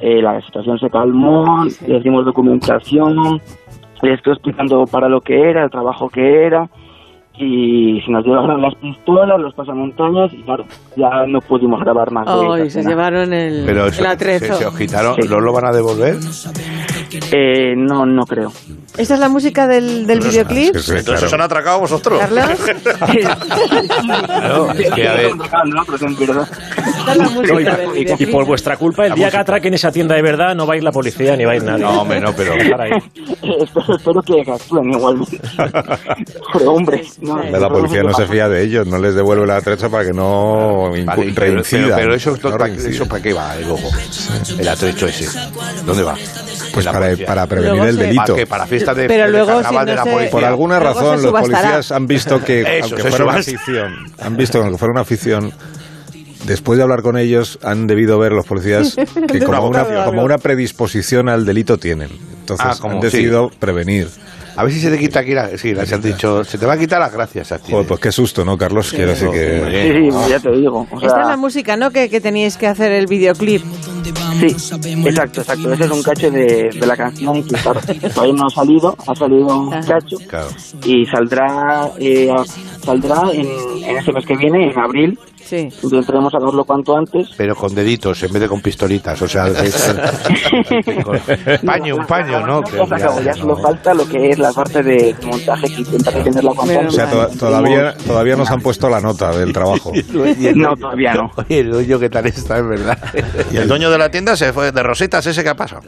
Speaker 7: eh, la situación se calmó, le dimos documentación, le estoy explicando para lo que era, el trabajo que era, y se nos llevaron las pistolas, los pasamontañas, y claro, ya no pudimos grabar más. de
Speaker 3: Ay,
Speaker 7: esa
Speaker 3: se
Speaker 7: escena.
Speaker 3: llevaron el,
Speaker 8: Pero
Speaker 3: el
Speaker 8: se, se,
Speaker 3: atrezo.
Speaker 8: se os quitaron,
Speaker 7: Sí.
Speaker 8: ¿no lo van a devolver?
Speaker 7: Eh, no, no creo.
Speaker 3: ¿Esta es la música del, del videoclip?
Speaker 1: Sí, sí,
Speaker 4: Entonces
Speaker 1: claro.
Speaker 4: os han atracado vosotros.
Speaker 3: Carlos,
Speaker 8: Claro, es que, a ver,
Speaker 7: No,
Speaker 5: Y, y por vuestra culpa, el día que atraquen esa tienda de verdad, no va a ir la policía ni va a ir nadie.
Speaker 8: No, hombre, no, pero-
Speaker 7: espero, espero que actúen igualmente. Pero hombre, no,
Speaker 1: La policía no se fía de ellos, no les devuelve la atrecho para que no
Speaker 8: Vale, pero,
Speaker 1: reincidan.
Speaker 8: pero- pero eso,
Speaker 1: no
Speaker 8: ¿para. ¿eso para qué va el ojo? El atrecho ese. ¿Dónde va?
Speaker 1: Pues
Speaker 8: La
Speaker 1: para, para prevenir
Speaker 3: Luego
Speaker 1: el delito.
Speaker 8: ¿Para qué? ¿Para fiesta de,
Speaker 3: Pero
Speaker 8: de
Speaker 3: luego, si
Speaker 8: de
Speaker 3: no
Speaker 8: la
Speaker 3: se-
Speaker 8: policía?
Speaker 1: Por alguna
Speaker 3: Luego
Speaker 1: razón, los policías han visto que,
Speaker 8: Eso,
Speaker 1: aunque fuera una afición, han visto que aunque fuera una afición, después de hablar con ellos, han debido ver los policías que como una, como una predisposición al delito tienen. Entonces
Speaker 8: Ah, como-
Speaker 1: han decidido prevenir.
Speaker 8: A ver si se te quita aquí la... Sí, se han dicho, se te va a quitar las gracias a ti.
Speaker 1: Joder, pues qué susto, ¿no, Carlos? Quiero decir que...
Speaker 7: Sí, sí, ya te digo. O sea,
Speaker 3: Esta es la música, ¿no? Que, que teníais que hacer el videoclip.
Speaker 7: Sí, exacto, exacto. Ese es un cacho de, de la canción que claro, todavía no ha salido, ha salido un cacho
Speaker 8: Claro.
Speaker 7: y saldrá eh, saldrá en, en este mes que viene, en abril.
Speaker 3: Sí.
Speaker 7: Intentaremos sacarlo cuanto antes.
Speaker 8: Pero con deditos en vez de con pistolitas, o sea... con- paño, un paño, ¿no?
Speaker 7: Ya ya solo falta lo que es la parte de montaje que intentaré tenerla cuanto
Speaker 3: Bueno,
Speaker 1: O
Speaker 7: antes.
Speaker 1: sea, to- todavía, todavía nos han puesto la nota del trabajo.
Speaker 7: No, todavía no.
Speaker 8: Oye, el dueño que tal está, es verdad.
Speaker 4: Y el dueño de la tienda se fue de rositas, ese que ha pasado.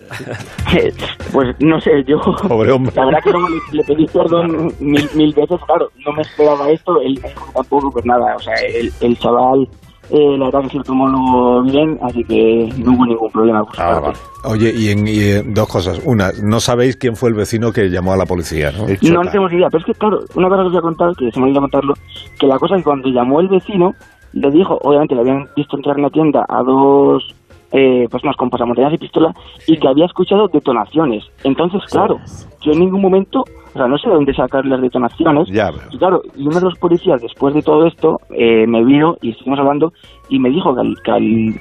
Speaker 7: Pues no sé, yo.
Speaker 1: Pobre hombre.
Speaker 7: La verdad que no, le, le pedí perdón mil, mil veces, claro, no me esperaba esto, él tampoco, pues nada, o sea, el, el chaval, eh, la verdad que se lo tomó luego bien, así que no hubo ningún problema. por
Speaker 4: Ah.
Speaker 1: Oye, y, en, y, eh, dos cosas. Una, no sabéis quién fue el vecino que llamó a la policía, ¿no?
Speaker 7: No, no tenemos idea, pero es que claro, una cosa que os voy a contar, que se me olvidó contarlo, que la cosa es que cuando llamó el vecino, le dijo, obviamente le habían visto entrar en la tienda a dos eh, personas con pasamontañas y pistola y que había escuchado detonaciones. Entonces, claro, yo en ningún momento, o sea, no sé de dónde sacar las detonaciones.
Speaker 8: Ya, pero-
Speaker 7: Y claro, y uno de los policías, después de todo esto, eh, me vio y estuvimos hablando y me dijo que al, que al,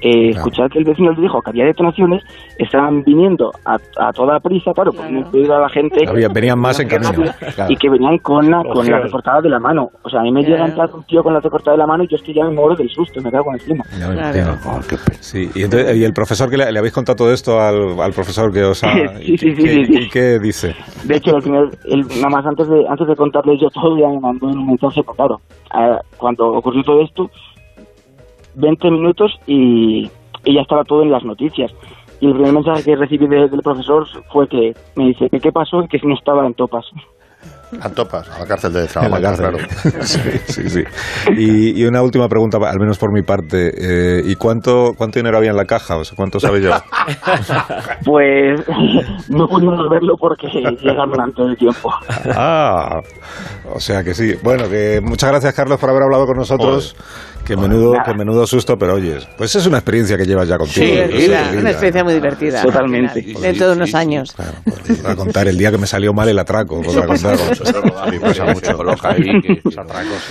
Speaker 7: eh, escuchar que el vecino le dijo que había detonaciones, estaban viniendo a, a toda prisa, claro, porque ir a la gente.
Speaker 1: Había- venían más en camino, claro.
Speaker 7: Y que venían con la, con la recortada de la mano. O sea, a mí me llega a entrar un tío con la recortada de la mano y yo es que ya me muero del susto, me cago encima.
Speaker 1: Imagino. Sí, y, entonces- y el profesor que le, le habéis contado todo esto al, al profesor que os ha...
Speaker 7: Sí, sí,
Speaker 1: qué-
Speaker 7: sí, sí.
Speaker 1: ¿Y qué dice?
Speaker 7: De hecho, el primer, el, nada más antes de, antes de contarles yo todo, ya me mandó un mensaje, pues claro, eh, cuando ocurrió todo esto, 20 minutos y, y ya estaba todo en las noticias. Y el primer mensaje que recibí de- del profesor fue que me dice que qué pasó y que si no estaba en topas.
Speaker 4: A topas, a la cárcel de
Speaker 1: la cárcel.
Speaker 4: claro.
Speaker 1: sí, sí, sí. Y, y una última pregunta, al menos por mi parte. eh, ¿Y cuánto, cuánto dinero había en la caja? O sea, ¿cuánto sabe yo?
Speaker 7: Pues no pudimos verlo porque llegaron antes del tiempo.
Speaker 1: Ah, o sea que sí. Bueno, que muchas gracias, Carlos, por haber hablado con nosotros. Que menudo,
Speaker 7: nada.
Speaker 1: que menudo susto, pero oyes, pues es una experiencia que llevas ya contigo. ¿no? Sí,
Speaker 3: una
Speaker 1: ya.
Speaker 3: experiencia muy divertida.
Speaker 7: Totalmente.
Speaker 3: Dentro de unos años.
Speaker 1: Claro, pues, voy a contar el día que me salió mal el atraco.
Speaker 8: A mí pasa es.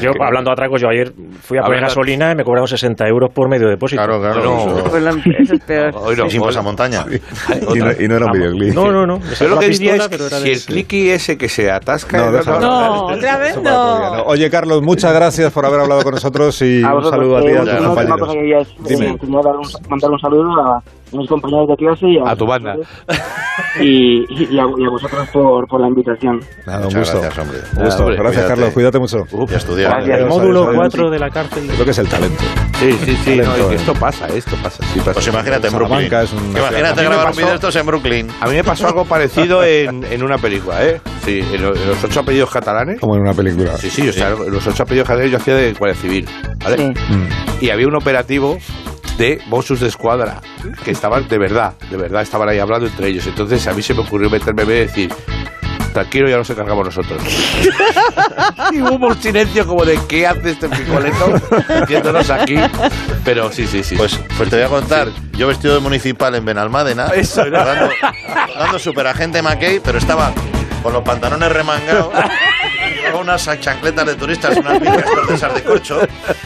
Speaker 5: Yo, hablando de atracos, yo ayer fui a,
Speaker 8: A
Speaker 5: poner
Speaker 8: ver,
Speaker 5: gasolina y me cobraron 60 euros por medio depósito.
Speaker 4: Claro, claro. Eso-
Speaker 3: Pues la- eso es peor.
Speaker 8: Hoy no,
Speaker 4: y sin
Speaker 8: hoy-
Speaker 4: pasamontaña.
Speaker 1: Y no, y no era un videoclip.
Speaker 5: No, no, no.
Speaker 8: Yo lo que diría es si el clicky ese que se atasca...
Speaker 1: No.
Speaker 3: No, otra vez
Speaker 1: Eso
Speaker 3: no.
Speaker 1: ¿no? Oye, Carlos, muchas gracias por haber hablado con nosotros y
Speaker 7: A
Speaker 1: un saludo a ti y a
Speaker 7: cosa que quería es, eh, mandar un saludo a mis compañeros de clase y a,
Speaker 8: A tu banda.
Speaker 7: y, y a, y a vosotros por, por la invitación.
Speaker 1: Nada, un
Speaker 4: Muchas
Speaker 1: gusto.
Speaker 4: gracias, hombre.
Speaker 1: Un gusto.
Speaker 8: hombre,
Speaker 1: gracias,
Speaker 4: cuídate.
Speaker 1: Carlos. Cuídate mucho.
Speaker 4: Estudiar.
Speaker 7: Gracias.
Speaker 5: El módulo
Speaker 1: adiós.
Speaker 5: 4 de la cárcel.
Speaker 1: Creo que es el talento.
Speaker 8: Sí, sí, sí.
Speaker 1: Talento,
Speaker 8: no,
Speaker 1: eh.
Speaker 8: esto pasa, esto pasa. Sí pasa.
Speaker 4: Pues imagínate en Brooklyn.
Speaker 1: Salamanca es una
Speaker 4: Imagínate grabar un
Speaker 8: pasó-
Speaker 4: vídeo de estos en Brooklyn.
Speaker 8: A mí me pasó algo parecido en, en una película, ¿eh? Sí, en, lo- en los ocho apellidos catalanes.
Speaker 1: Como en una película.
Speaker 8: Sí, sí, o sea, en los ocho apellidos catalanes yo hacía de guardia civil, ¿vale?
Speaker 3: Sí.
Speaker 1: Mm.
Speaker 8: Y había un operativo de Mossos de Escuadra que estaban de verdad, de verdad estaban ahí hablando entre ellos. Entonces a mí se me ocurrió meterme y decir, tranquilo, ya nos encargamos nosotros. y hubo un silencio como de ¿qué hace este picoleto metiéndonos aquí? Pero sí, sí, sí.
Speaker 4: Pues, pues te voy a contar, yo vestido de municipal en Benalmádena,
Speaker 8: Eso
Speaker 4: dando, dando superagente McKay, pero estaba con los pantalones remangados, llevaba unas chancletas de turistas, unas villas de esas de corcho,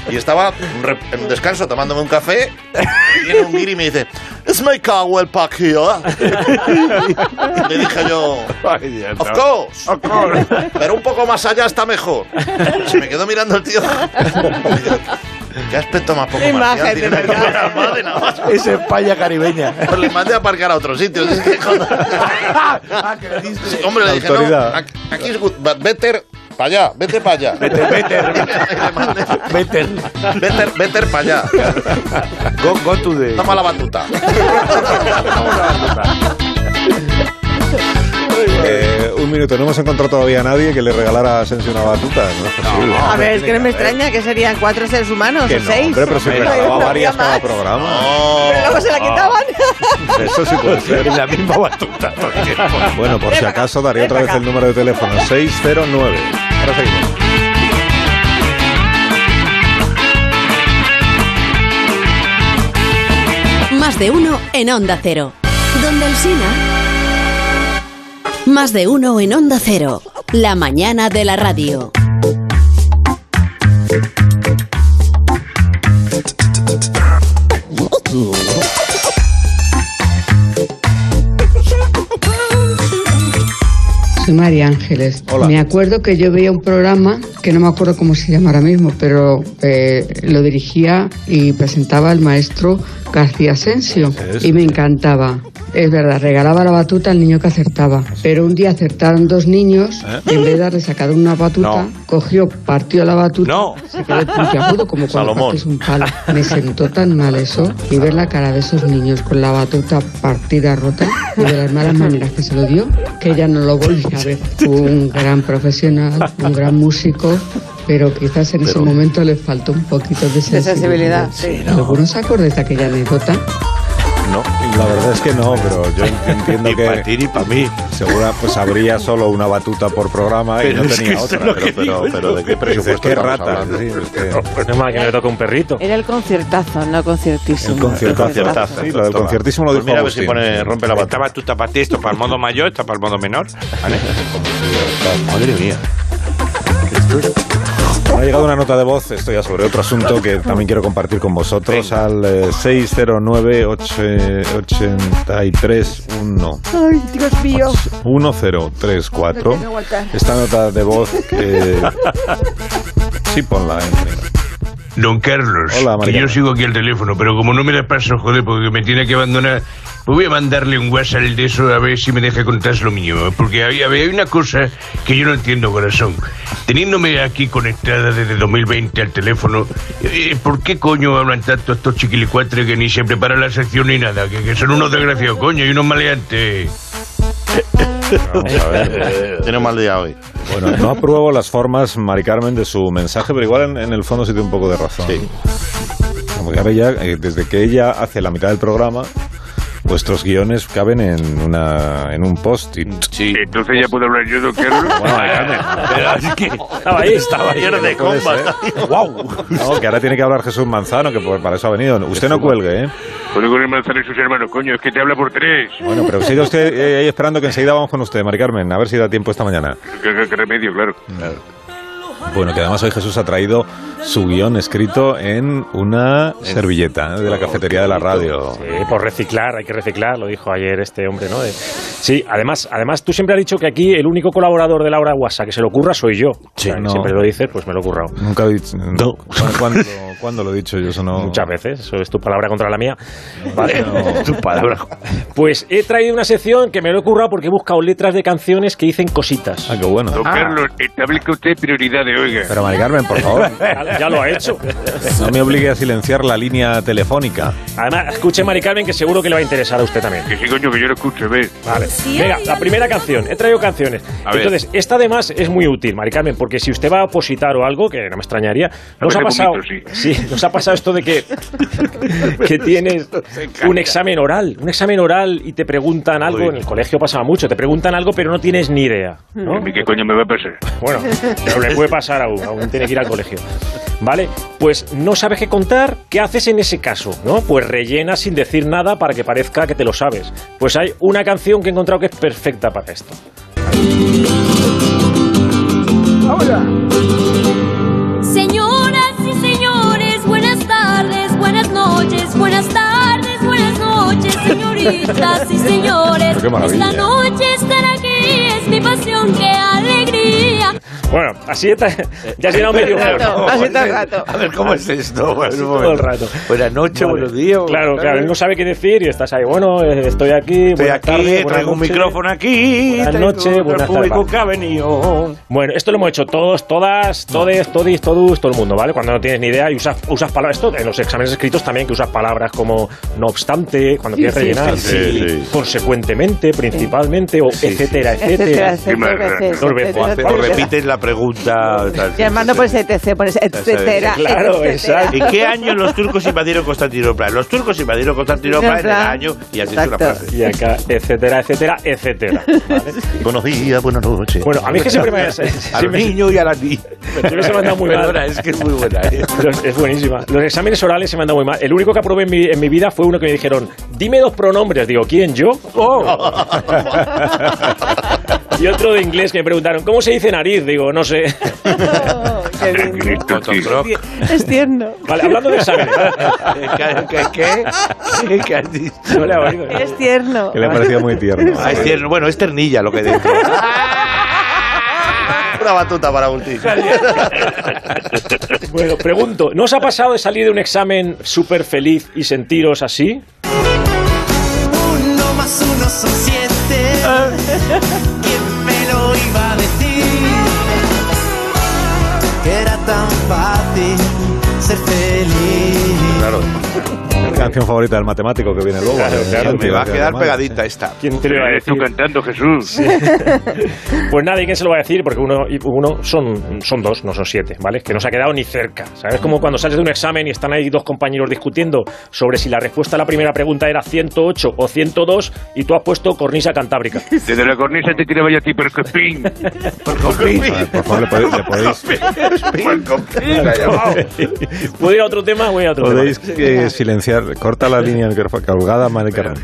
Speaker 4: y estaba en en descanso tomándome un café, y viene un guiri y me dice, ¿Es my car well parked here? Le dije yo,
Speaker 8: Ay, Dios,
Speaker 4: Of course. Pero un poco más allá está mejor. Se me quedó mirando el tío. Qué aspecto más poco marcial
Speaker 3: imagen, de
Speaker 4: tiene
Speaker 3: verdad.
Speaker 4: Benalmádena, macho.
Speaker 8: Es España caribeña.
Speaker 4: Pues le mandé a aparcar a otro sitio. Es que cuando-
Speaker 8: ah, que.
Speaker 4: Sí, hombre, le dije,
Speaker 1: autoridad.
Speaker 4: no, aquí- aquí es good, but better para allá, vete para allá. Le mandé,
Speaker 8: better.
Speaker 4: better, better para allá.
Speaker 8: Go, go to the...
Speaker 4: Toma la batuta.
Speaker 1: Eh, un minuto, no hemos encontrado todavía a nadie que le regalara a Asensio una batuta. No es posible.
Speaker 3: A ver, es que no me extraña que serían cuatro seres humanos
Speaker 1: Que
Speaker 3: o
Speaker 1: no,
Speaker 3: seis.
Speaker 1: hombre, pero si regalaba
Speaker 3: no
Speaker 1: varias cada
Speaker 3: más.
Speaker 1: programa.
Speaker 3: Pero luego se la quitaban.
Speaker 1: Eso sí puede ser.
Speaker 8: En la misma batuta.
Speaker 1: Bueno, por si acaso
Speaker 3: ven
Speaker 1: otra vez el número de teléfono 609. Ahora seguimos.
Speaker 6: Más de uno en Onda Cero. Donde el Sina. Más de uno en Onda Cero. La mañana de la radio.
Speaker 9: Soy María Ángeles.
Speaker 1: Hola.
Speaker 9: Me acuerdo que yo veía un programa, que no me acuerdo cómo se llama ahora mismo, pero eh, lo dirigía y presentaba el maestro García Asensio. Y me encantaba. Es verdad, regalaba la batuta al niño que acertaba. Pero un día acertaron dos niños,
Speaker 1: ¿Eh?
Speaker 9: y en vez de darle sacar una batuta,
Speaker 8: No.
Speaker 9: cogió, partió la batuta,
Speaker 8: No.
Speaker 9: se quedó puntiagudo como cuando partes un palo. Me sentó tan mal eso, y ver la cara de esos niños con la batuta partida, rota, y de las malas maneras que se lo dio, que ya no lo volví a ver. Fue un gran profesional, un gran músico, pero quizás en ese momento le faltó un poquito de
Speaker 3: De
Speaker 9: sensibilidad.
Speaker 3: sensibilidad, sí.
Speaker 9: ¿Alguno se acuerda de aquella anécdota?
Speaker 8: No.
Speaker 1: La verdad es que no, pero yo entiendo
Speaker 8: Ni para
Speaker 1: que
Speaker 8: ti ni para mí.
Speaker 1: segura pues habría solo una batuta por programa y no tenía
Speaker 8: que
Speaker 1: otra.
Speaker 8: que
Speaker 1: pero,
Speaker 8: digo,
Speaker 4: Pero, pero ¿de qué presupuesto
Speaker 1: qué rata. sí, es que-
Speaker 5: Es más que me toca un perrito.
Speaker 3: Era el conciertazo, no conciertísimo.
Speaker 1: el conciertazo.
Speaker 4: conciertazo.
Speaker 1: Sí, lo del conciertísimo lo
Speaker 4: Pues
Speaker 1: dijo
Speaker 4: mira a ver si pone, rompe la
Speaker 2: Esta
Speaker 4: batuta.
Speaker 2: batuta para ti, esto para el modo mayor, esto para el modo menor. ¿Vale?
Speaker 8: Madre mía.
Speaker 1: Me ha llegado una nota de voz, esto ya sobre otro asunto que también quiero compartir con vosotros, al eh, 609-831.
Speaker 3: Ay, Dios mío.
Speaker 1: 1034.
Speaker 3: No tengo que aguantar.
Speaker 1: Esta nota de voz que... Sí, ponla en...
Speaker 10: Don Carlos,
Speaker 1: Hola,
Speaker 10: que yo sigo aquí al teléfono, pero como no me la paso, joder, porque me tiene que abandonar, voy a mandarle un WhatsApp de eso a ver si me deja contar lo mínimo. Porque hay, hay una cosa que yo no entiendo, corazón. Teniéndome aquí conectada desde 2020 al teléfono, eh, ¿por qué coño hablan tanto estos chiquilicuatres que ni se preparan la sección ni nada? Que, que son unos desgraciados, coño, y unos maleantes.
Speaker 1: Vamos a ver.
Speaker 4: Tiene un mal día hoy.
Speaker 1: Bueno, no apruebo las formas, Mari Carmen, de su mensaje, pero igual en, en el fondo sí tiene un poco de razón.
Speaker 4: Sí.
Speaker 1: Como que ahora ya, eh, desde que ella hace la mitad del programa, vuestros guiones caben en, una, en un post-it.
Speaker 10: Sí. Entonces ya puedo hablar yo, don Carlos.
Speaker 1: Bueno,
Speaker 8: Pero es que estaba ahí, estaba ahí.
Speaker 4: De
Speaker 1: puede
Speaker 4: compas.
Speaker 8: ¡Wow!
Speaker 1: No, que ahora tiene que hablar Jesús Manzano, que por- para eso ha venido. Usted no cuelgue, ¿eh?
Speaker 10: Puedo con el manzano y sus hermanos, coño, es que te habla por tres.
Speaker 1: Bueno, pero siga usted eh, ahí esperando que enseguida vamos con usted, Mari Carmen, a ver si da tiempo esta mañana.
Speaker 10: ¿Qué, qué- qué remedio, claro.
Speaker 1: Bueno, que además hoy Jesús ha traído su guion escrito en una servilleta ¿eh? de la cafetería de la radio.
Speaker 5: Sí, por reciclar, hay que reciclar, lo dijo ayer este hombre, ¿no? De- sí, además, además tú siempre has dicho que aquí el único colaborador de Laura Guasa que se lo ocurra soy yo.
Speaker 1: Sí,
Speaker 5: O sea, que
Speaker 1: no.
Speaker 5: Siempre lo dices, pues me lo he currado.
Speaker 1: Nunca he dicho. No. ¿Cuándo, cuándo lo he dicho yo? Eso no.
Speaker 5: Muchas veces, eso es tu palabra contra la mía. Vale.
Speaker 8: Tu palabra.
Speaker 5: Pues he traído una sección que me lo he currado porque he buscado letras de canciones que dicen cositas.
Speaker 1: Ah, qué bueno.
Speaker 10: Don Carlos, establezca usted prioridad de
Speaker 1: Pero Mari Carmen, por favor,
Speaker 5: Ya, ya lo ha hecho.
Speaker 1: no me obligue a silenciar la línea telefónica.
Speaker 5: Además, escuche Mari Carmen, que seguro que le va a interesar a usted también.
Speaker 11: Que sí, coño, que yo lo escucho, ¿ves?
Speaker 5: Vale. Venga, la primera canción. He traído canciones.
Speaker 11: A ver.
Speaker 5: Entonces, esta además es muy útil, Mari Carmen, porque si usted va a opositar o algo, que no me extrañaría, nos
Speaker 11: ver,
Speaker 5: ha pasado.
Speaker 11: bonito,
Speaker 5: Sí, nos ha pasado esto de que, que tienes un examen oral, un examen oral y te preguntan algo, en el colegio pasaba mucho, te preguntan algo pero no tienes ni idea. ¿no?
Speaker 11: ¿A mí qué coño me va a pasar?
Speaker 5: Bueno, pero le puede pasar aún, aún tiene que ir al colegio. ¿Vale? Pues no sabes qué contar, ¿qué haces en ese caso? ¿No? Pues rellenas sin decir nada para que parezca que te lo sabes. Pues hay una canción que he encontrado que es perfecta para esto.
Speaker 12: Señoras y señores, buenas tardes, buenas noches, buenas tardes, buenas noches, señoritas y señores.
Speaker 1: Qué maravilla.
Speaker 12: Esta noche estar aquí es mi pasión, qué alegría.
Speaker 5: Bueno, así está, ya has llenado medio
Speaker 3: Rato, así todo el rato.
Speaker 2: A ver, ¿cómo es esto? Bueno,
Speaker 5: todo el rato.
Speaker 2: Buenas noches,
Speaker 5: Vale.
Speaker 2: buenos días.
Speaker 5: Claro, claro, él no sabe qué decir y estás ahí. Bueno, eh, estoy aquí.
Speaker 2: Estoy aquí,
Speaker 5: buenas
Speaker 2: traigo un micrófono aquí.
Speaker 5: Buenas noches, buenas
Speaker 2: público
Speaker 5: tardes.
Speaker 2: que ha venido.
Speaker 5: Bueno, esto lo hemos hecho todos, todas, todes, todis, todos, todo el mundo, ¿vale? Cuando no tienes ni idea y usas, usas palabras, esto en los exámenes escritos también, que usas palabras como no obstante, cuando quieres rellenar,
Speaker 1: sí, sí.
Speaker 5: consecuentemente, principalmente, o etcétera,
Speaker 3: Etcétera,
Speaker 5: etcétera.
Speaker 3: etcétera, etcétera,
Speaker 2: O repites la pregunta. tal,
Speaker 3: Llamando por ese etc, por ese etcétera.
Speaker 5: Claro, exacto.
Speaker 2: ¿En qué año los turcos invadieron Constantinopla? Los turcos invadieron Constantinopla en el año y así es una frase.
Speaker 5: Y acá, etcétera, etcétera, etcétera. ¿vale?
Speaker 4: Buenos días, buenas noches.
Speaker 5: Bueno, a mí es que siempre me,
Speaker 2: A los
Speaker 5: siempre-
Speaker 2: niños y a las niñas.
Speaker 5: siempre se me han dado muy mal.
Speaker 2: Es que es muy buena. ¿eh?
Speaker 5: Los- es buenísima. Los exámenes orales se me han dado muy mal. El único que aprobé en mi, en mi vida fue uno que me dijeron, dime dos pronombres. Digo, ¿quién? ¿Yo? Oh. y otro de inglés que me preguntaron, ¿cómo se dice nariz? Digo, no sé.
Speaker 3: Oh, qué lindo. Es tierno.
Speaker 5: Vale, hablando de exámenes.
Speaker 2: ¿Qué? ¿Qué? ¿Qué? ¿Qué has dicho?
Speaker 5: No le ha oído.
Speaker 3: Es tierno.
Speaker 1: Que le parecía muy tierno.
Speaker 2: Ah, es tierno. Bueno, es ternilla lo que dentro.
Speaker 4: Una batuta para Agustín.
Speaker 5: Bueno, pregunto, ¿no os ha pasado de salir de un examen súper feliz y sentiros así?
Speaker 13: Uno más uno son siete.
Speaker 1: Canción favorita del matemático que viene luego.
Speaker 5: Claro,
Speaker 1: Eh,
Speaker 5: claro,
Speaker 2: Me va a
Speaker 1: que
Speaker 2: quedar pegadita esta.
Speaker 5: ¿Quién te lo iba a decir?
Speaker 11: cantando, Jesús.
Speaker 5: Pues nadie, ¿quién se lo va a decir? Porque uno, y uno son, son dos, no son siete, ¿vale? Que no se ha quedado ni cerca. ¿Sabes? Como cuando sales de un examen y están ahí dos compañeros discutiendo sobre si la respuesta a la primera pregunta era 108 o 102 y tú has puesto cornisa cantábrica.
Speaker 11: Desde la cornisa te tiraba yo a ti, pero que pin.
Speaker 1: Vale, Por favor, le podéis, le podéis,
Speaker 5: ¿Puedo ir a otro tema? Voy a otro
Speaker 1: podéis,
Speaker 5: tema.
Speaker 1: eh, silenciar. Corta la línea del micrófono. Colgada, Mari Carmen.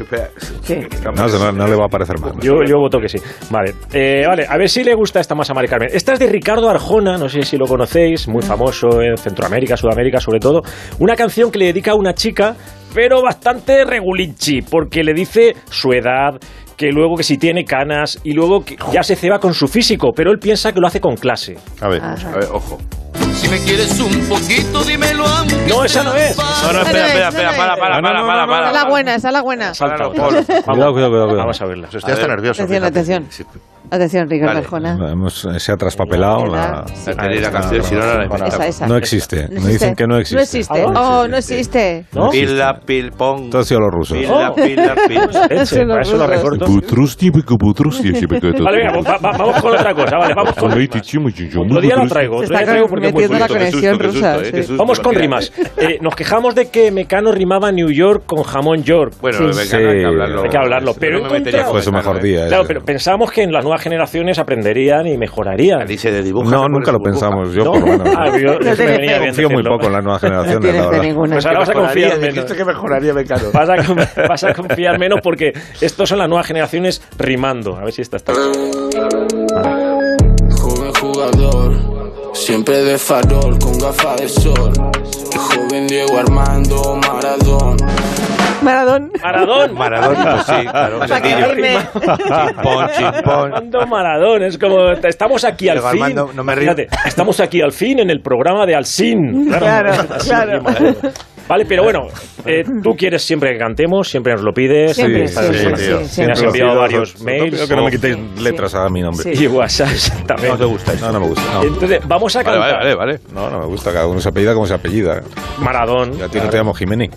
Speaker 1: No, no, no le va a parecer mal.
Speaker 5: Yo, yo voto que sí. Vale. Eh, vale, a ver si le gusta esta más a Mari Carmen. Esta es de Ricardo Arjona, no sé si lo conocéis, muy famoso en Centroamérica, Sudamérica sobre todo. Una canción que le dedica a una chica, pero bastante regulinchi, porque le dice su edad, que luego que si tiene canas, y luego que ya se ceba con su físico, pero él piensa que lo hace con clase.
Speaker 1: A ver.
Speaker 2: A ver, ojo.
Speaker 13: Si me quieres un poquito, dímelo a mí.
Speaker 5: No, esa no es.
Speaker 2: No, no, espera, espera, espera, para, para, para, para, para.
Speaker 3: Esa es la buena, esa es la buena.
Speaker 5: Salta.
Speaker 2: Paul.
Speaker 1: Cuidado, cuidado, cuidado. cuidado.
Speaker 5: Vamos a verla.
Speaker 4: Estoy hasta nervioso.
Speaker 3: Atención, atención. Atención, Ricardo
Speaker 2: Vale.
Speaker 3: Arjona.
Speaker 1: Hemos- eh, se ha traspapelado la...
Speaker 3: Sí.
Speaker 2: Tenéis la canción, si no, no la
Speaker 3: Esa,
Speaker 2: inventamos.
Speaker 3: esa.
Speaker 1: No existe.
Speaker 3: No
Speaker 1: Me dicen que no existe.
Speaker 3: No existe.
Speaker 5: Ah,
Speaker 3: Oh, no existe.
Speaker 5: ¿No?
Speaker 2: Pila, pil, pong.
Speaker 1: Todo ha sido los rusos.
Speaker 2: Pila,
Speaker 5: Oh.
Speaker 2: pila, pil.
Speaker 5: Para eso lo recorto. Vale, venga, va- va- vamos con otra cosa. Vale, vamos con Otro día la traigo. Otro día traigo porque
Speaker 3: metiendo la conexión rusa.
Speaker 2: susto,
Speaker 5: Vamos con rimas. Eh, nos quejamos de que Mecano rimaba New York con jamón York.
Speaker 2: Bueno, venga, hay que hablarlo.
Speaker 5: Hay que hablarlo, pero
Speaker 2: con
Speaker 1: Fue su mejor
Speaker 2: ¿eh?
Speaker 1: día.
Speaker 5: Claro, pero pensábamos que en las nuevas generaciones aprenderían y mejorarían.
Speaker 2: Dice de dibujo.
Speaker 1: No, nunca lo pensamos. Yo,
Speaker 5: ¿No?
Speaker 1: por lo menos.
Speaker 5: Ah, yo-
Speaker 3: No
Speaker 5: me
Speaker 3: tiene
Speaker 5: venía
Speaker 3: fe.
Speaker 5: bien
Speaker 1: Confío muy poco en las nuevas
Speaker 3: No
Speaker 1: generaciones,
Speaker 3: tienes
Speaker 1: la verdad.
Speaker 3: ninguna.
Speaker 5: Pues ahora vas a confiar menos.
Speaker 2: Que mejoraría Mecano.
Speaker 5: Vas a, vas a confiar menos porque estos son las nuevas generaciones rimando. A ver si esta está.
Speaker 13: Joven jugador, siempre de farol con gafas de sol. El joven Diego Armando Maradón.
Speaker 3: Maradón.
Speaker 5: Maradón.
Speaker 2: Maradón, pues sí, claro. Chimpón, chimpón.
Speaker 5: Armando Maradón, es como estamos aquí al
Speaker 2: Diego
Speaker 5: fin.
Speaker 2: Armando, no me río.
Speaker 5: Fíjate, estamos aquí al fin en el programa de Alcin.
Speaker 3: Claro,
Speaker 5: Así
Speaker 3: claro.
Speaker 5: Vale, pero bueno, eh, tú quieres siempre que cantemos, siempre nos lo pides.
Speaker 3: Siempre,
Speaker 5: eh,
Speaker 3: sí, sí,
Speaker 5: bueno,
Speaker 3: sí,
Speaker 5: me has enviado varios mails.
Speaker 1: pido que no me quitéis
Speaker 3: Sí,
Speaker 1: letras a mi nombre.
Speaker 3: Sí.
Speaker 5: Y WhatsApp también.
Speaker 8: No te gusta eso.
Speaker 1: No, no me gusta. No,
Speaker 5: Entonces, vamos a
Speaker 8: Vale,
Speaker 5: cantar.
Speaker 8: vale, vale, vale.
Speaker 1: no, no me gusta. Cada uno se apellida como se apellida.
Speaker 5: Maradón.
Speaker 1: Y a ti no te llamo Jiménez.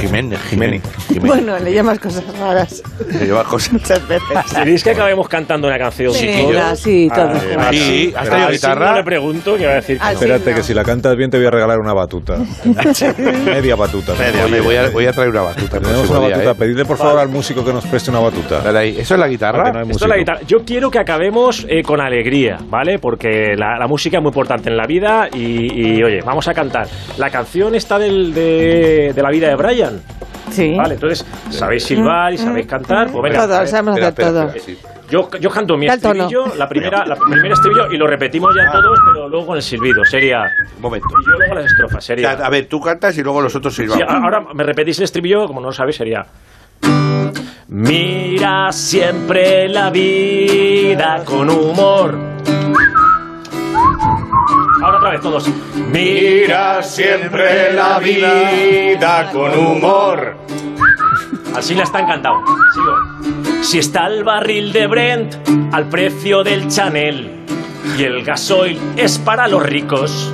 Speaker 8: Jiménez,
Speaker 1: Jiménez.
Speaker 3: Bueno, le llamas cosas raras
Speaker 8: Me lleva cosas.
Speaker 3: muchas veces.
Speaker 5: ¿Queréis que acabemos cantando una canción?
Speaker 3: Sí, todo.
Speaker 1: Ah,
Speaker 8: Sí, has
Speaker 5: A
Speaker 8: traído
Speaker 5: ver si no
Speaker 8: guitarra.
Speaker 5: le pregunto, que va a decir.
Speaker 3: sí.
Speaker 1: Espérate, que si la cantas bien te voy a regalar una batuta. Media batuta.
Speaker 8: Oye, voy a, voy a traer una batuta.
Speaker 1: Tenemos una batuta.
Speaker 8: ¿eh?
Speaker 1: Pedidle por favor al músico que nos preste una batuta.
Speaker 8: Dale ahí. ¿Eso es la guitarra?
Speaker 1: Porque no hay
Speaker 5: Esto es la guitarra. Yo quiero que acabemos eh, con alegría, ¿vale? Porque la, la música es muy importante en la vida y, y, oye, vamos a cantar. La canción está del, de, de la vida de Brian,
Speaker 3: Sí.
Speaker 5: ¿vale? Entonces, sabéis silbar y sabéis cantar. Pues venga,
Speaker 3: Todo, sabemos hacer
Speaker 8: Espera, espera,
Speaker 3: todo.
Speaker 8: espera, sí.
Speaker 5: Yo, yo canto mi estribillo, la primera, la primera estribillo y lo repetimos ya todos, pero luego con el silbido. Sería.
Speaker 8: Un momento.
Speaker 5: Y yo luego las estrofas.
Speaker 8: O
Speaker 5: Sería.
Speaker 8: sea, A ver, tú cantas y luego los otros
Speaker 5: Sí,
Speaker 8: silbamos.
Speaker 5: ahora me repetís el estribillo, como no lo sabéis, sería. Mira siempre la vida con humor. Ahora otra vez todos. Mira siempre la vida con humor. Así la está encantado. Sigo. Si está el barril de Brent al precio del Chanel y el gasoil es para los ricos.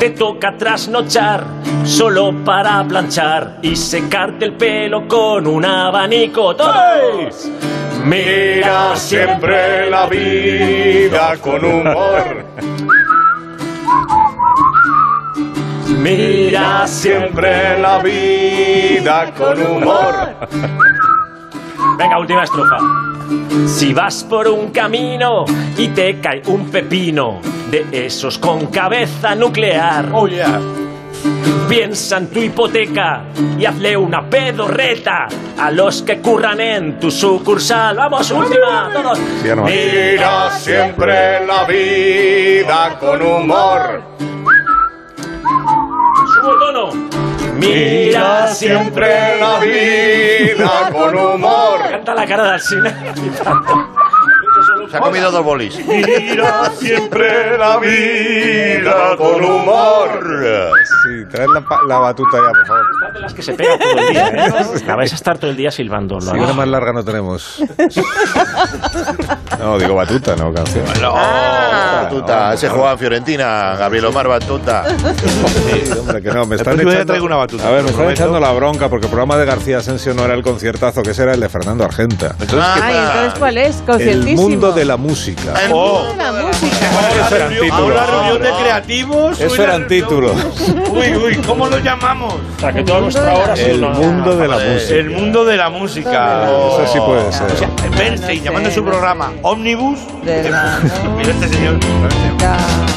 Speaker 5: Te toca trasnochar solo para planchar y secarte el pelo con un abanico. ¡Todos! Mira siempre la vida con humor. Mira siempre la vida con humor. Venga, última estrofa. Si vas por un camino y te cae un pepino de esos con cabeza nuclear.
Speaker 8: Oh, yeah.
Speaker 5: Piensa en tu hipoteca y hazle una pedorreta a los que curran en tu sucursal. Vamos, última, todos.
Speaker 1: Sí, ya no.
Speaker 5: Mira siempre la vida con humor. Subo tono. Mira siempre la vida con humor. Canta la cara de Alsina.
Speaker 4: Se ha comido dos bolis.
Speaker 5: Mira siempre la vida con humor.
Speaker 1: Sí, traed la, la batuta ya, por favor.
Speaker 5: de las que se pega todo el día, ¿eh? La vais a estar todo el día silbando. haré.
Speaker 1: una más larga no tenemos. No, digo batuta, no canción.
Speaker 4: No, Batuta, ese jugaba en Fiorentina, Gabriel Omar Batuta.
Speaker 1: Sí, hombre, que no, me están echando,
Speaker 8: traigo una batuta,
Speaker 1: a ver, me están
Speaker 8: prometo.
Speaker 1: echando la bronca porque el programa de García Asensio no era el conciertazo, que ese era el de Fernando Argenta.
Speaker 3: Ay, entonces, ¿cuál es?
Speaker 1: El mundo de la música.
Speaker 3: El mundo de la música.
Speaker 1: Eso eran títulos.
Speaker 2: Una reunión de creativos.
Speaker 1: Eso
Speaker 2: una
Speaker 1: eran títulos.
Speaker 2: Uy, uy, ¿cómo lo llamamos?
Speaker 5: O sea, que toda nuestra hora
Speaker 1: El mundo de la música.
Speaker 2: El mundo de la música.
Speaker 1: Eso sí puede ser.
Speaker 2: O sea, Bernstein llamando su programa Omnibus.
Speaker 3: De la
Speaker 2: Mira este señor.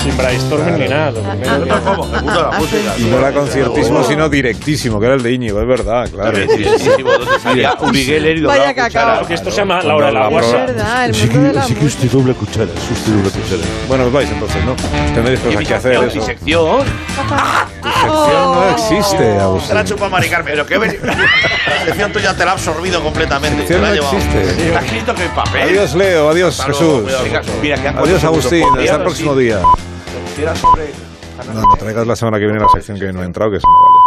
Speaker 5: Sin brainstorming ni nada. lo primero.
Speaker 2: ¿Cómo? El mundo de la música.
Speaker 1: Y no era conciertísimo, sino directísimo, que era el de Íñigo, es verdad, claro.
Speaker 8: Directísimo, donde salía Uri Geller y
Speaker 3: Vaya
Speaker 8: doblaba
Speaker 3: cacao.
Speaker 8: cuchara.
Speaker 5: Porque esto se llama la hora de la
Speaker 1: la
Speaker 3: Es
Speaker 5: guasa.
Speaker 3: verdad, el mundo de la música.
Speaker 8: doble cuchara, es usted doble cuchara.
Speaker 1: Bueno, os vais entonces, ¿no? Tendréis cosas que hacer. Eso.
Speaker 8: Disección.
Speaker 1: Sección no existe, Agustín.
Speaker 4: Te la chupa Mari Carmen. Pero qué ven- La sección tuya te la ha absorbido completamente. Te
Speaker 1: Sección
Speaker 4: la
Speaker 1: no
Speaker 4: ha llevado.
Speaker 1: existe.
Speaker 8: Está escrito que en papel.
Speaker 1: Adiós, Leo. Adiós,
Speaker 4: Hasta luego,
Speaker 1: Jesús.
Speaker 4: cuidado.
Speaker 8: Venga, mira, quedan
Speaker 1: Adiós. Agustín. Hasta el próximo día.
Speaker 8: Tira sobre.
Speaker 1: No, no traigas la semana que viene la sección que no ha entrado, que se me va.